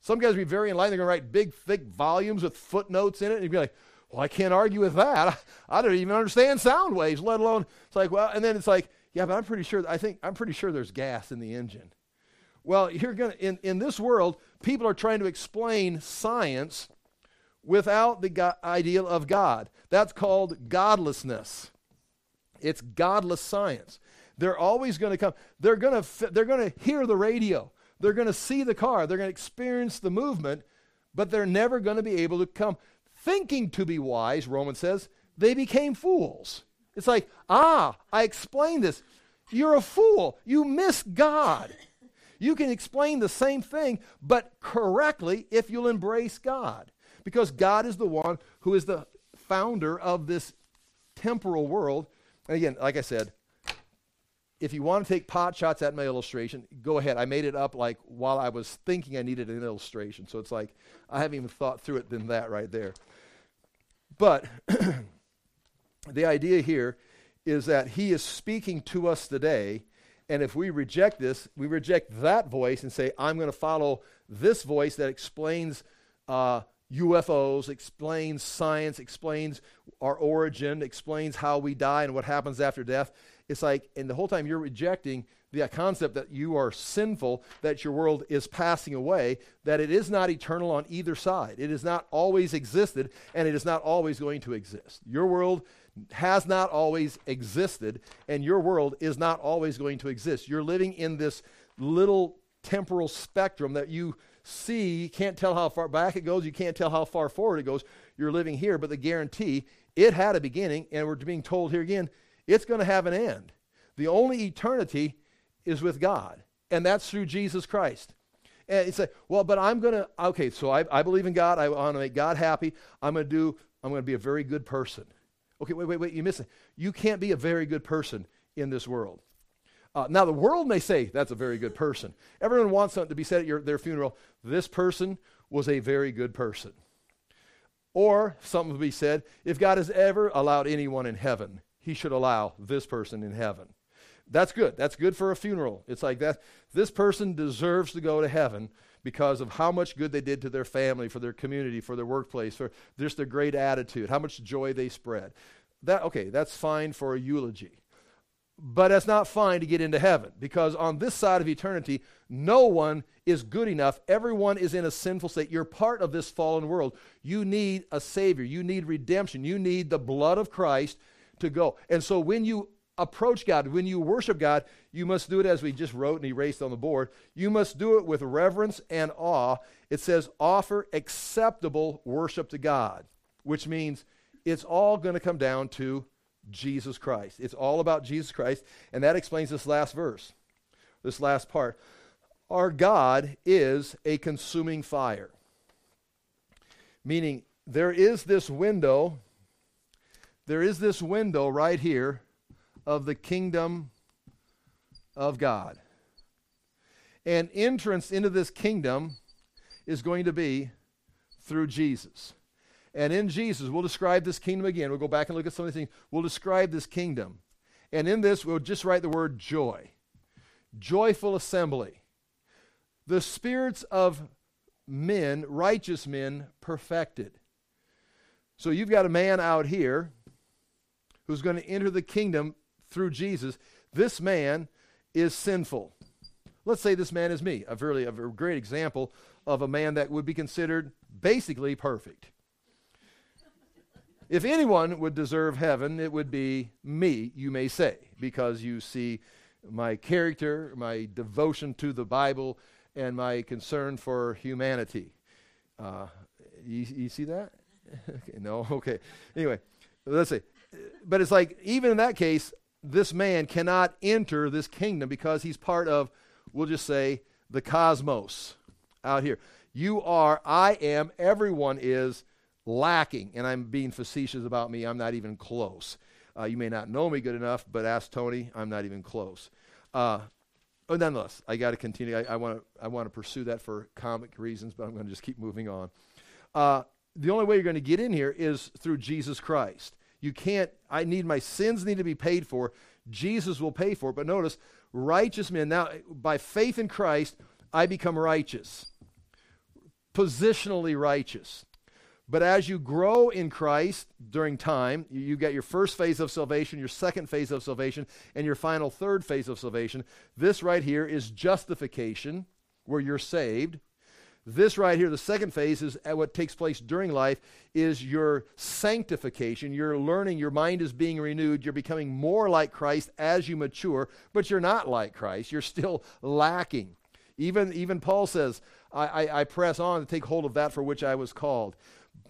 Some guys will be very enlightened. They're going to write big, thick volumes with footnotes in it, and you'd be like, well, I can't argue with that. I, I don't even understand sound waves, let alone, it's like, well, and then it's like, yeah, but I'm pretty sure, I think, I'm pretty sure there's gas in the engine. Well, you're going to, in, in this world, people are trying to explain science without the go- idea of God. That's called godlessness. It's godless science. They're always going to come. They're going to they're going to hear the radio. They're going to see the car. They're going to experience the movement, but they're never going to be able to come thinking to be wise, Romans says, they became fools. It's like, "Ah, I explained this. You're a fool. You miss God." You can explain the same thing, but correctly if you'll embrace God because God is the one who is the founder of this temporal world. And again, like I said, if you want to take pot shots at my illustration, go ahead. I made it up like while I was thinking I needed an illustration. So it's like I haven't even thought through it than that right there. But the idea here is that He is speaking to us today. And if we reject this, we reject that voice and say, I'm going to follow this voice that explains uh, UFOs, explains science, explains our origin, explains how we die and what happens after death. It's like, and the whole time you're rejecting the concept that you are sinful, that your world is passing away, that it is not eternal on either side. It has not always existed, and it is not always going to exist. Your world has not always existed, and your world is not always going to exist. You're living in this little temporal spectrum that you see. You can't tell how far back it goes, you can't tell how far forward it goes. You're living here, but the guarantee it had a beginning, and we're being told here again, it's going to have an end. The only eternity is with God, and that's through Jesus Christ. And it's like, well, but I'm going to, okay, so I, I believe in God. I want to make God happy. I'm going to do, I'm going to be a very good person. Okay, wait, wait, wait, you miss it. You can't be a very good person in this world. Uh, now, the world may say that's a very good person. Everyone wants something to be said at your, their funeral. This person was a very good person. Or something to be said if God has ever allowed anyone in heaven, he should allow this person in heaven. That's good. That's good for a funeral. It's like that. This person deserves to go to heaven because of how much good they did to their family, for their community, for their workplace, for just their great attitude, how much joy they spread. That okay, that's fine for a eulogy. But that's not fine to get into heaven because on this side of eternity, no one is good enough. Everyone is in a sinful state. You're part of this fallen world. You need a Savior. You need redemption. You need the blood of Christ to go. And so when you approach God, when you worship God, you must do it as we just wrote and erased on the board. You must do it with reverence and awe. It says, offer acceptable worship to God, which means it's all going to come down to Jesus Christ. It's all about Jesus Christ. And that explains this last verse, this last part. Our God is a consuming fire. Meaning, there is this window, there is this window right here of the kingdom of God. And entrance into this kingdom is going to be through Jesus. And in Jesus, we'll describe this kingdom again. We'll go back and look at some of these things. We'll describe this kingdom. And in this, we'll just write the word joy. Joyful assembly. The spirits of men, righteous men, perfected. So you've got a man out here who's going to enter the kingdom through Jesus, this man is sinful. Let's say this man is me, a really a great example of a man that would be considered basically perfect. If anyone would deserve heaven, it would be me, you may say, because you see my character, my devotion to the Bible, and my concern for humanity. Uh, you, you see that? okay, no? Okay. Anyway, let's see. But it's like, even in that case, this man cannot enter this kingdom because he's part of, we'll just say, the cosmos out here. You are, I am, everyone is lacking. And I'm being facetious about me. I'm not even close. Uh, you may not know me good enough, but ask Tony, I'm not even close. Uh, but nonetheless, I got to continue. I want to I want to pursue that for comic reasons, but I'm going to just keep moving on. Uh, the only way you're going to get in here is through Jesus Christ. You can't, I need my sins need to be paid for. Jesus will pay for it. But notice, righteous men, now by faith in Christ, I become righteous, positionally righteous. But as you grow in Christ during time, you, get your first phase of salvation, your second phase of salvation, and your final third phase of salvation. This right here is justification, where you're saved. This right here, the second phase, is uh, what takes place during life, is your sanctification. You're learning, your mind is being renewed. You're becoming more like Christ as you mature, but you're not like Christ. You're still lacking. Even, even Paul says, I, I, I press on to take hold of that for which I was called.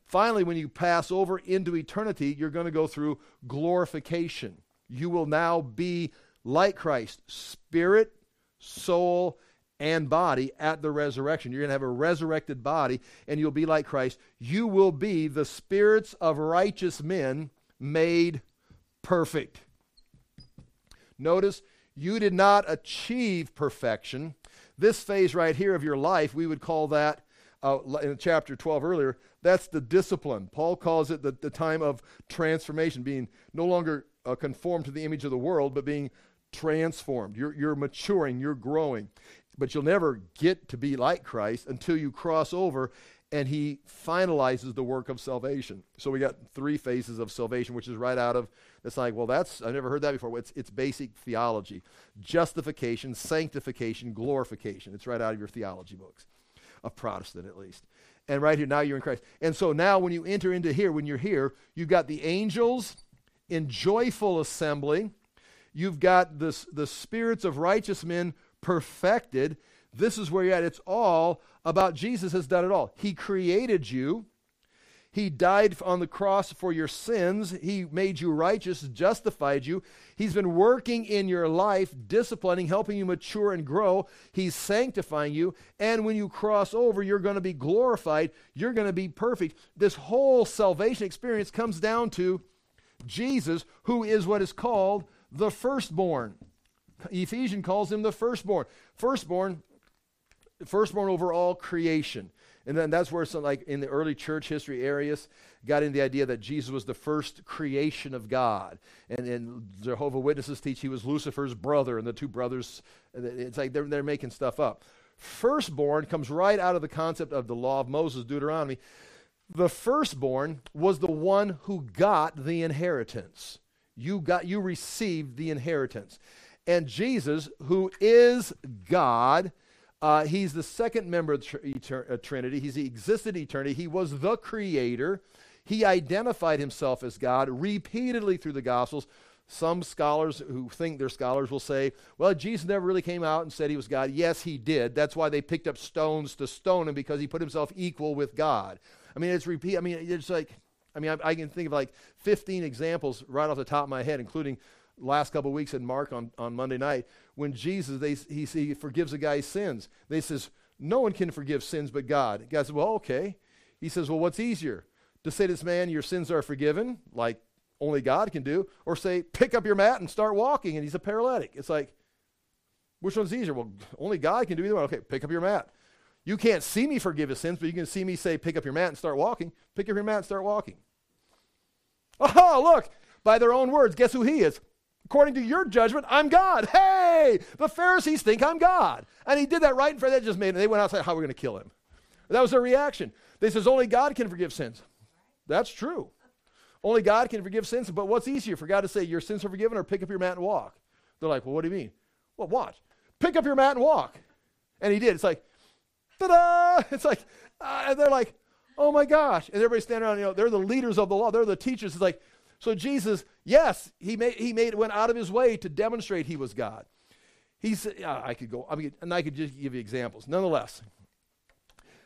Finally, when you pass over into eternity, you're going to go through glorification. You will now be like Christ, spirit, soul, and body at the resurrection. You're going to have a resurrected body, and you'll be like Christ. You will be the spirits of righteous men made perfect. Notice, you did not achieve perfection. This phase right here of your life, we would call that, uh, in chapter 12 earlier, that's the discipline. Paul calls it the, the time of transformation, being no longer uh, conformed to the image of the world, but being transformed. You're, you're maturing, you're growing. But you'll never get to be like Christ until you cross over and he finalizes the work of salvation. So we got three phases of salvation, which is right out of it's like, well, that's I've never heard that before. It's it's basic theology. Justification, sanctification, glorification. It's right out of your theology books. Of Protestant at least. And right here, now you're in Christ. And so now when you enter into here, when you're here, you've got the angels in joyful assembly. You've got this, the spirits of righteous men perfected. This is where you're at. It's all about Jesus has done it all. He created you. He died on the cross for your sins. He made you righteous, justified you. He's been working in your life, disciplining, helping you mature and grow. He's sanctifying you. And when you cross over, you're going to be glorified. You're going to be perfect. This whole salvation experience comes down to Jesus, who is what is called the firstborn. Ephesians calls him the firstborn. Firstborn, firstborn over all creation. And then that's where some, like in the early church history Arius got in the idea that Jesus was the first creation of God. And, and Jehovah Witnesses teach he was Lucifer's brother, and the two brothers, it's like they're, they're making stuff up. Firstborn comes right out of the concept of the law of Moses, Deuteronomy. The firstborn was the one who got the inheritance. You got you received the inheritance. And Jesus, who is God, uh, he's the second member of the tr- uh, Trinity. He's existed eternity. He was the creator. He identified himself as God repeatedly through the Gospels. Some scholars who think they're scholars will say, well, Jesus never really came out and said he was God. Yes, he did. That's why they picked up stones to stone him because he put himself equal with God. I mean, it's repeat. I mean, it's like, I mean, I, I can think of like 15 examples right off the top of my head, including last couple of weeks in Mark on, on Monday night, when Jesus, they, he, he forgives a guy's sins. They says, no one can forgive sins but God. The guy says, well, okay. He says, well, what's easier? To say to this man, your sins are forgiven, like only God can do, or say, pick up your mat and start walking, and he's a paralytic. It's like, which one's easier? Well, only God can do either one. Okay, pick up your mat. You can't see me forgive his sins, but you can see me say, pick up your mat and start walking. Pick up your mat and start walking. Oh, look, by their own words, guess who he is? According to your judgment, I'm God. Hey, the Pharisees think I'm God. And he did that right in front of that just made it. They went outside, how are we going to kill him? That was their reaction. They says, only God can forgive sins. That's true. Only God can forgive sins. But what's easier for God to say, your sins are forgiven or pick up your mat and walk? They're like, well, what do you mean? Well, watch. Pick up your mat and walk. And he did. It's like, ta-da! It's like, uh, and they're like, oh my gosh. And everybody standing around, you know, they're the leaders of the law. They're the teachers. It's like, so Jesus, yes, he made he made went out of his way to demonstrate he was God. He's uh, I could go I mean and I could just give you examples. Nonetheless,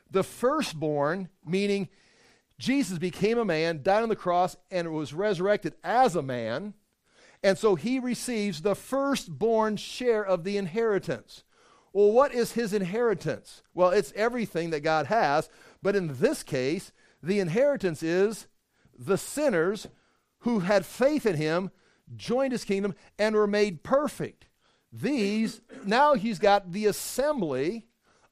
the firstborn, meaning Jesus became a man, died on the cross, and was resurrected as a man. And so he receives the firstborn share of the inheritance. Well, what is his inheritance? Well, it's everything that God has, but in this case, the inheritance is the sinners who had faith in him, joined his kingdom, and were made perfect. These, now he's got the assembly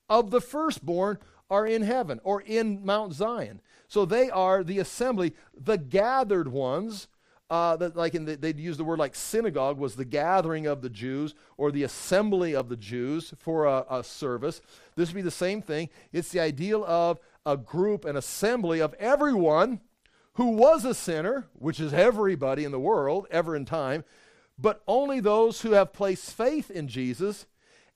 of the firstborn are in heaven or in Mount Zion. So they are the assembly, the gathered ones. Uh, that like the, they'd use the word like synagogue was the gathering of the Jews or the assembly of the Jews for a, a service. This would be the same thing. It's the ideal of a group, an assembly of everyone who was a sinner, which is everybody in the world, ever in time, but only those who have placed faith in Jesus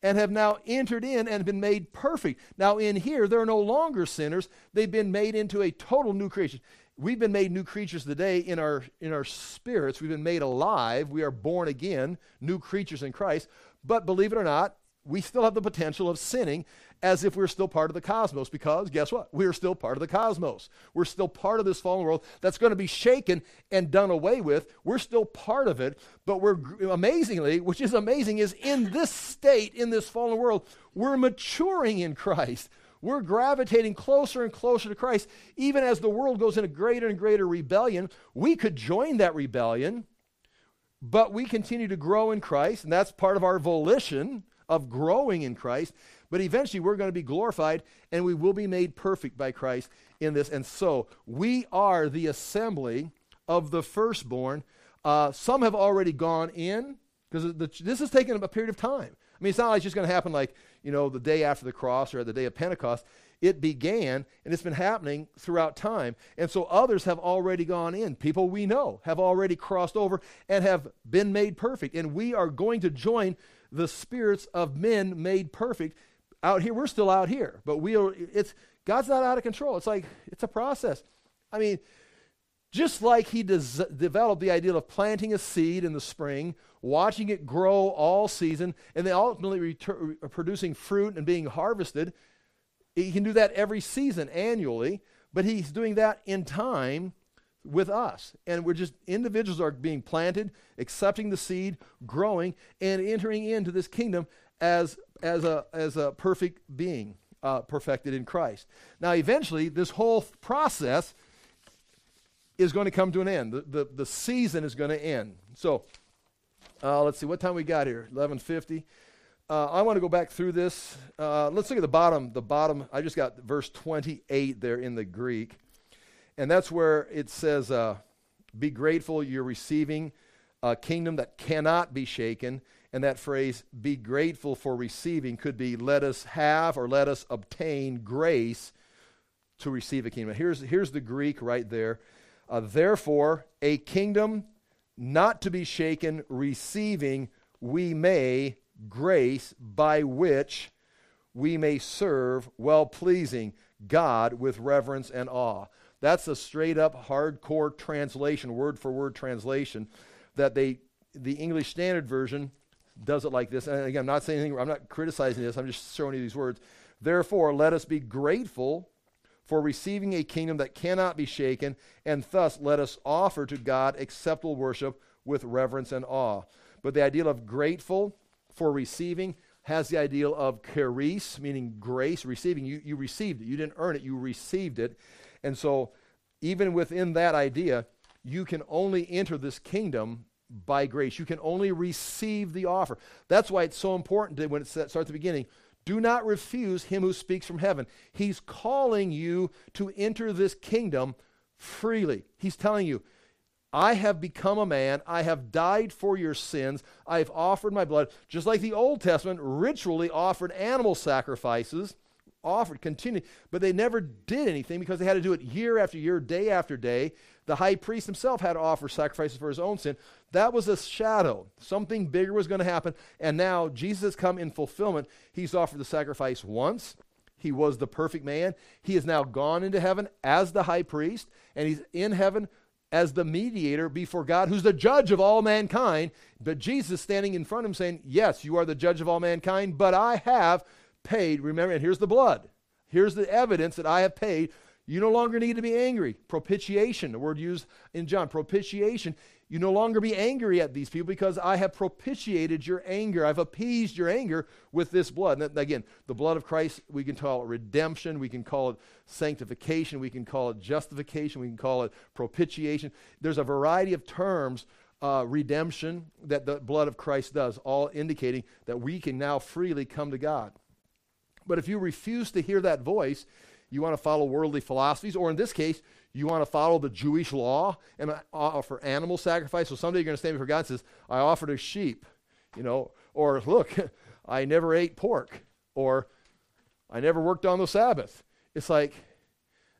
and have now entered in and been made perfect. Now, in here, they're no longer sinners. They've been made into a total new creation. We've been made new creatures today in our, in our spirits. We've been made alive. We are born again, new creatures in Christ. But believe it or not, we still have the potential of sinning as if we're still part of the cosmos because guess what? We're still part of the cosmos. We're still part of this fallen world that's going to be shaken and done away with. We're still part of it, but we're amazingly, which is amazing, is in this state, in this fallen world, we're maturing in Christ. We're gravitating closer and closer to Christ. Even as the world goes into greater and greater rebellion, we could join that rebellion, but we continue to grow in Christ, and that's part of our volition of growing in Christ. But eventually we're going to be glorified and we will be made perfect by Christ in this. And so we are the assembly of the firstborn Uh, some have already gone in because this has taken a period of time. I mean, it's not like it's just going to happen like, you know, the day after the cross or the day of Pentecost. It began and it's been happening throughout time. And so others have already gone in. People we know have already crossed over and have been made perfect. And we are going to join the spirits of men made perfect out here. We're still out here, but we are, it's, God's not out of control. It's like, it's a process. I mean, just like he des- developed the idea of planting a seed in the spring, watching it grow all season, and then ultimately retur- producing fruit and being harvested, he can do that every season annually, but he's doing that in time with us. And we're just, individuals are being planted, accepting the seed, growing, and entering into this kingdom as, as, a, as a perfect being, uh, perfected in Christ. Now, eventually, this whole process is going to come to an end. The, the, the season is going to end. So, uh, let's see, what time we got here? 1150. Uh, I want to go back through this. Uh, let's look at the bottom. The bottom, I just got verse 28 there in the Greek. And that's where it says, uh, Be grateful you're receiving a kingdom that cannot be shaken. And that phrase, be grateful for receiving, could be let us have or let us obtain grace to receive a kingdom. Here's, here's the Greek right there. Uh, Therefore, a kingdom not to be shaken, receiving, we may grace by which we may serve well pleasing God with reverence and awe. That's a straight up hardcore translation, word for word translation that they the English Standard Version does it like this. And again, I'm not saying anything, I'm not criticizing this, I'm just showing you these words. Therefore, let us be grateful for receiving a kingdom that cannot be shaken, and thus let us offer to God acceptable worship with reverence and awe. But the idea of grateful for receiving has the ideal of charis, meaning grace, receiving. You, you received it. You didn't earn it, you received it. And so, even within that idea, you can only enter this kingdom by grace. You can only receive the offer. That's why it's so important that when it starts at the beginning do not refuse him who speaks from heaven. He's calling you to enter this kingdom freely. He's telling you, I have become a man. I have died for your sins. I have offered my blood. Just like the Old Testament ritually offered animal sacrifices, offered, continued, but they never did anything because they had to do it year after year, day after day. The high priest himself had to offer sacrifices for his own sin. That was a shadow. Something bigger was going to happen. And now Jesus has come in fulfillment. He's offered the sacrifice once. He was the perfect man. He has now gone into heaven as the high priest, and he's in heaven as the mediator before God, who's the judge of all mankind. But Jesus standing in front of him saying, Yes, you are the judge of all mankind, but I have paid. Remember, and here's the blood. Here's the evidence that I have paid. You no longer need to be angry. Propitiation, the word used in John, propitiation you no longer be angry at these people because I have propitiated your anger. I've appeased your anger with this blood. And again, the blood of Christ, we can call it redemption, we can call it sanctification, we can call it justification, we can call it propitiation. There's a variety of terms, uh, redemption, that the blood of Christ does, all indicating that we can now freely come to God. But if you refuse to hear that voice, you want to follow worldly philosophies, or in this case, you want to follow the Jewish law and offer animal sacrifice. So someday you're going to stand before God and says, I offered a sheep, you know, or look, I never ate pork, or I never worked on the Sabbath. It's like,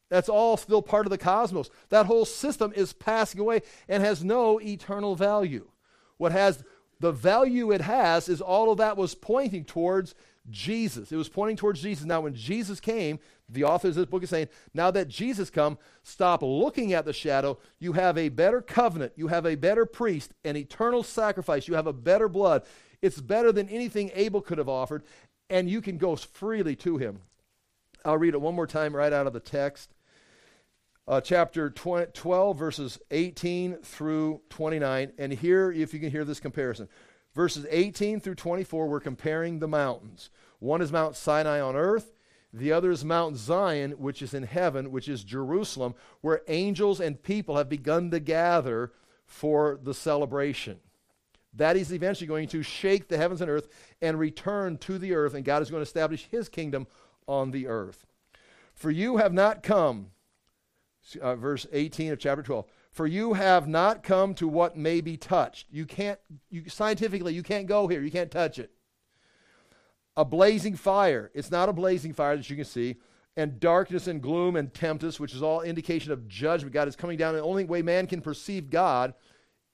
that's all still part of the cosmos. That whole system is passing away and has no eternal value. What has the value it has is all of that was pointing towards Jesus. It was pointing towards Jesus. Now, when Jesus came, the author of this book is saying, now that Jesus come, stop looking at the shadow. You have a better covenant. You have a better priest, an eternal sacrifice. You have a better blood. It's better than anything Abel could have offered, and you can go freely to him. I'll read it one more time right out of the text. Uh, chapter 20, 12, verses 18 through 29. And here, if you can hear this comparison, verses 18 through 24, we're comparing the mountains. One is Mount Sinai on earth, the other is Mount Zion, which is in heaven, which is Jerusalem, where angels and people have begun to gather for the celebration. That is eventually going to shake the heavens and earth and return to the earth, and God is going to establish his kingdom on the earth. For you have not come, uh, verse 18 of chapter 12, For you have not come to what may be touched. You can't, you, scientifically, you can't go here. You can't touch it. A blazing fire. It's not a blazing fire that you can see. And darkness and gloom and tempest, which is all indication of judgment. God is coming down. And the only way man can perceive God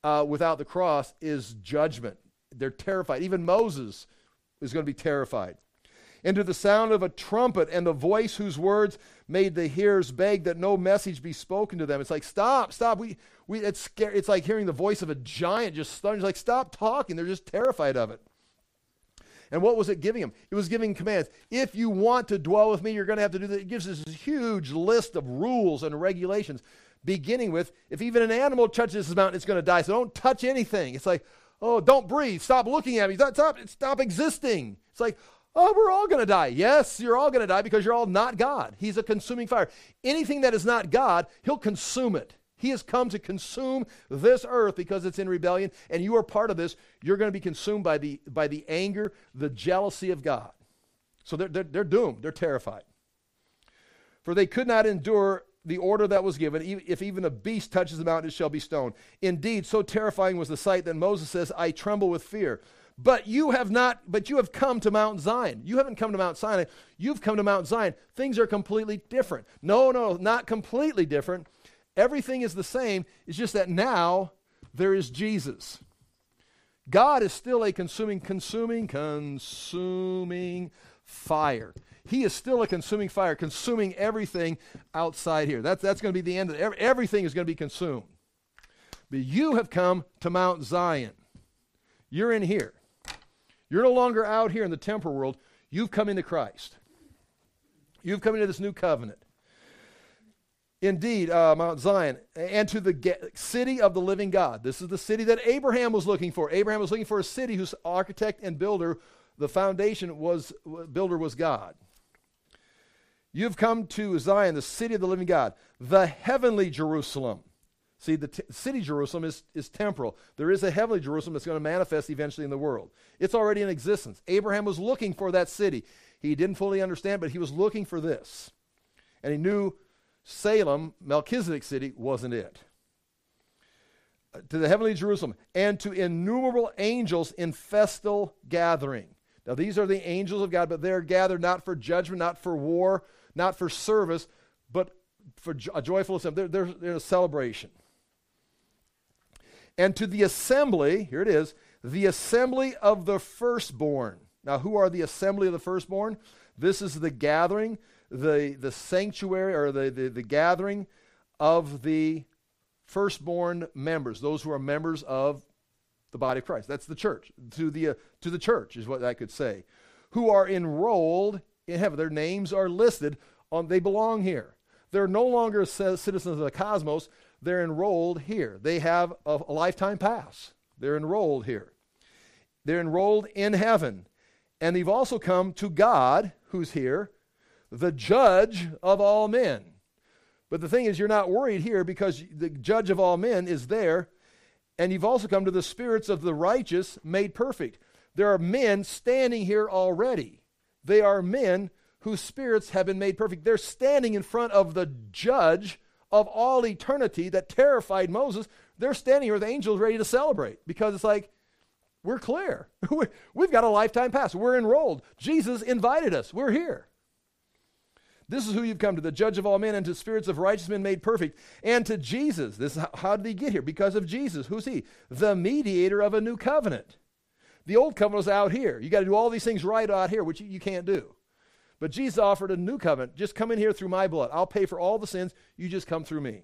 uh, without the cross is judgment. They're terrified. Even Moses is going to be terrified. Into the sound of a trumpet and the voice whose words made the hearers beg that no message be spoken to them. It's like, stop, stop. We, we, it's, scary. it's like hearing the voice of a giant just stunned. It's like, stop talking. They're just terrified of it. And what was it giving them? It was giving commands. If you want to dwell with me, you're going to have to do that. It gives us this huge list of rules and regulations, beginning with if even an animal touches this mountain, it's going to die. So don't touch anything. It's like, oh, don't breathe. Stop looking at me. Stop, stop, stop existing. It's like, oh, we're all going to die. Yes, you're all going to die because you're all not God. He's a consuming fire. Anything that is not God, He'll consume it. He has come to consume this earth because it's in rebellion, and you are part of this. You're going to be consumed by the, by the anger, the jealousy of God. So they're, they're, they're doomed. They're terrified. For they could not endure the order that was given. If even a beast touches the mountain, it shall be stoned. Indeed, so terrifying was the sight that Moses says, I tremble with fear. But you have not, but you have come to Mount Zion. You haven't come to Mount Sinai. You've come to Mount Zion. Things are completely different. No, no, not completely different. Everything is the same. It's just that now there is Jesus. God is still a consuming, consuming, consuming fire. He is still a consuming fire, consuming everything outside here. That's, that's going to be the end of it. Everything is going to be consumed. But you have come to Mount Zion. You're in here. You're no longer out here in the temporal world. You've come into Christ. You've come into this new covenant. Indeed, uh, Mount Zion, and to the city of the living God. This is the city that Abraham was looking for. Abraham was looking for a city whose architect and builder, the foundation was builder was God. You've come to Zion, the city of the living God, the heavenly Jerusalem. See, the t- city Jerusalem is, is temporal. There is a heavenly Jerusalem that's going to manifest eventually in the world. It's already in existence. Abraham was looking for that city. He didn't fully understand, but he was looking for this. And he knew Salem, Melchizedek's city, wasn't it. Uh, to the heavenly Jerusalem, and to innumerable angels in festal gathering. Now, these are the angels of God, but they're gathered not for judgment, not for war, not for service, but for a joyful assembly. They're, they're, they're a celebration. And to the assembly, here it is, the assembly of the firstborn. Now, who are the assembly of the firstborn? This is the gathering the, the sanctuary or the, the, the gathering of the firstborn members, those who are members of the body of Christ. That's the church. To the, uh, to the church is what I could say. Who are enrolled in heaven. Their names are listed on, they belong here. They're no longer citizens of the cosmos. They're enrolled here. They have a, a lifetime pass. They're enrolled here. They're enrolled in heaven. And they've also come to God, who's here, the judge of all men. But the thing is, you're not worried here because the judge of all men is there, and you've also come to the spirits of the righteous made perfect. There are men standing here already. They are men whose spirits have been made perfect. They're standing in front of the judge of all eternity that terrified Moses. They're standing here with angels ready to celebrate because it's like, we're clear. We've got a lifetime pass. We're enrolled. Jesus invited us. We're here. This is who you've come to, the judge of all men, and to spirits of righteous men made perfect, and to Jesus. This how, how did he get here? Because of Jesus. Who's he? The mediator of a new covenant. The old covenant out here. You got to do all these things right out here, which you, you can't do. But Jesus offered a new covenant. Just come in here through my blood. I'll pay for all the sins. You just come through me.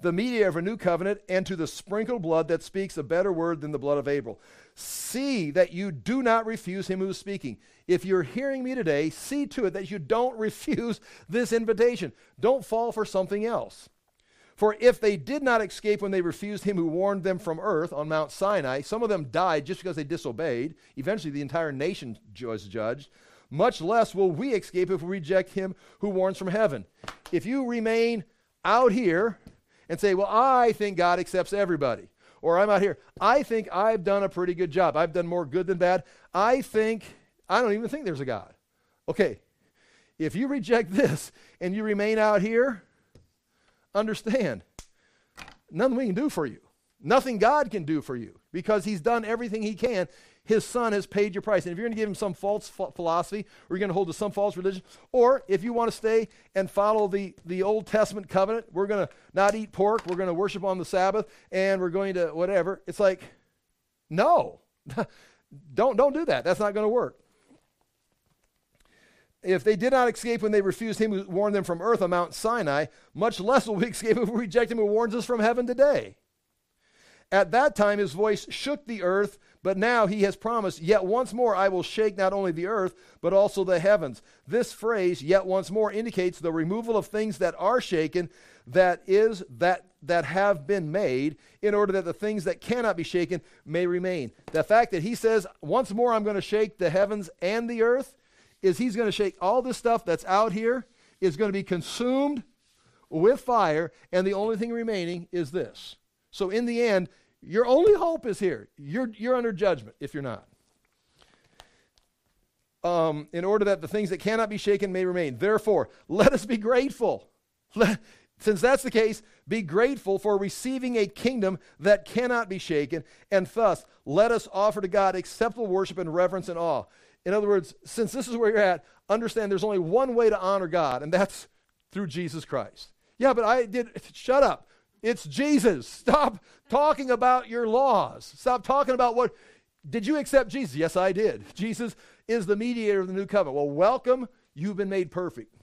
The mediator of a new covenant, and to the sprinkled blood that speaks a better word than the blood of Abel. See that you do not refuse him who is speaking. If you're hearing me today, see to it that you don't refuse this invitation. Don't fall for something else. For if they did not escape when they refused him who warned them from earth on Mount Sinai, some of them died just because they disobeyed. Eventually, the entire nation was judged. Much less will we escape if we reject him who warns from heaven. If you remain out here and say, Well, I think God accepts everybody, or I'm out here, I think I've done a pretty good job. I've done more good than bad. I think I don't even think there's a God. Okay, if you reject this and you remain out here, understand nothing we can do for you. Nothing God can do for you because He's done everything He can. His Son has paid your price. And if you're going to give Him some false philosophy or you're going to hold to some false religion, or if you want to stay and follow the, the Old Testament covenant, we're going to not eat pork, we're going to worship on the Sabbath, and we're going to whatever. It's like, no. don't, don't do that. That's not going to work. If they did not escape when they refused him who warned them from earth on Mount Sinai, much less will we escape if we reject him who warns us from heaven today. At that time his voice shook the earth, but now he has promised, Yet once more I will shake not only the earth, but also the heavens. This phrase, yet once more, indicates the removal of things that are shaken, that is, that, that have been made, in order that the things that cannot be shaken may remain. The fact that he says, Once more I'm going to shake the heavens and the earth, is he's going to shake all this stuff that's out here, is going to be consumed with fire, and the only thing remaining is this. So in the end, your only hope is here. You're, you're under judgment if you're not. Um, in order that the things that cannot be shaken may remain. Therefore, let us be grateful. Let, since that's the case, be grateful for receiving a kingdom that cannot be shaken, and thus let us offer to God acceptable worship and reverence and awe. In other words, since this is where you're at, understand there's only one way to honor God, and that's through Jesus Christ. Yeah, but I did, shut up. It's Jesus. Stop talking about your laws. Stop talking about what. Did you accept Jesus? Yes, I did. Jesus is the mediator of the new covenant. Well, welcome. You've been made perfect.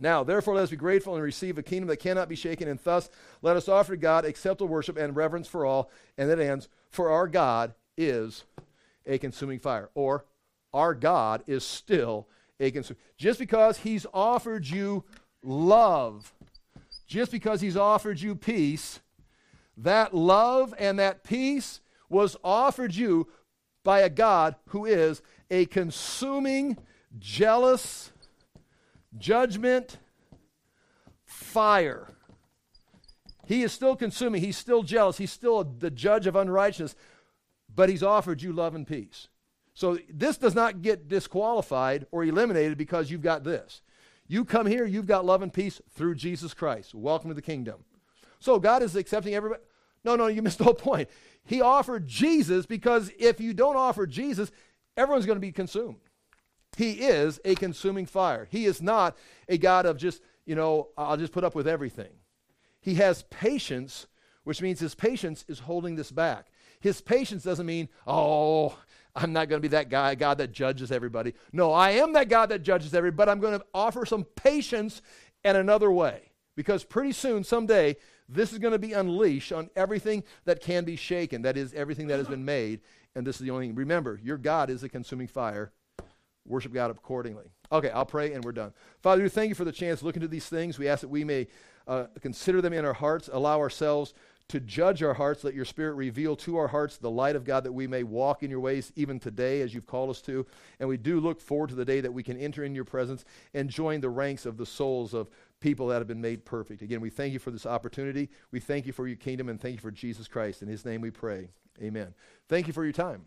Now, therefore, let us be grateful and receive a kingdom that cannot be shaken, and thus let us offer to God acceptable worship and reverence for all. And it ends, for our God is a consuming fire. Or, our God is still a consuming. Just because He's offered you love just because he's offered you peace, that love and that peace was offered you by a God who is a consuming, jealous, judgment fire. He is still consuming, he's still jealous, he's still the judge of unrighteousness, but he's offered you love and peace. So this does not get disqualified or eliminated because you've got this. You come here, you've got love and peace through Jesus Christ. Welcome to the kingdom. So God is accepting everybody. No, no, you missed the whole point. He offered Jesus because if you don't offer Jesus, everyone's going to be consumed. He is a consuming fire. He is not a God of just, you know, I'll just put up with everything. He has patience, which means his patience is holding this back. His patience doesn't mean, oh, I'm not going to be that guy, God that judges everybody. No, I am that God that judges everybody, but I'm going to offer some patience in another way. Because pretty soon, someday, this is going to be unleashed on everything that can be shaken. That is, everything that has been made. And this is the only thing. Remember, your God is a consuming fire. Worship God accordingly. Okay, I'll pray and we're done. Father, we thank you for the chance to look into these things. We ask that we may uh, consider them in our hearts, allow ourselves to judge our hearts. Let your Spirit reveal to our hearts the light of God that we may walk in your ways even today as you've called us to. And we do look forward to the day that we can enter in your presence and join the ranks of the souls of people that have been made perfect. Again, we thank you for this opportunity. We thank you for your kingdom and thank you for Jesus Christ. In his name we pray. Amen. Thank you for your time.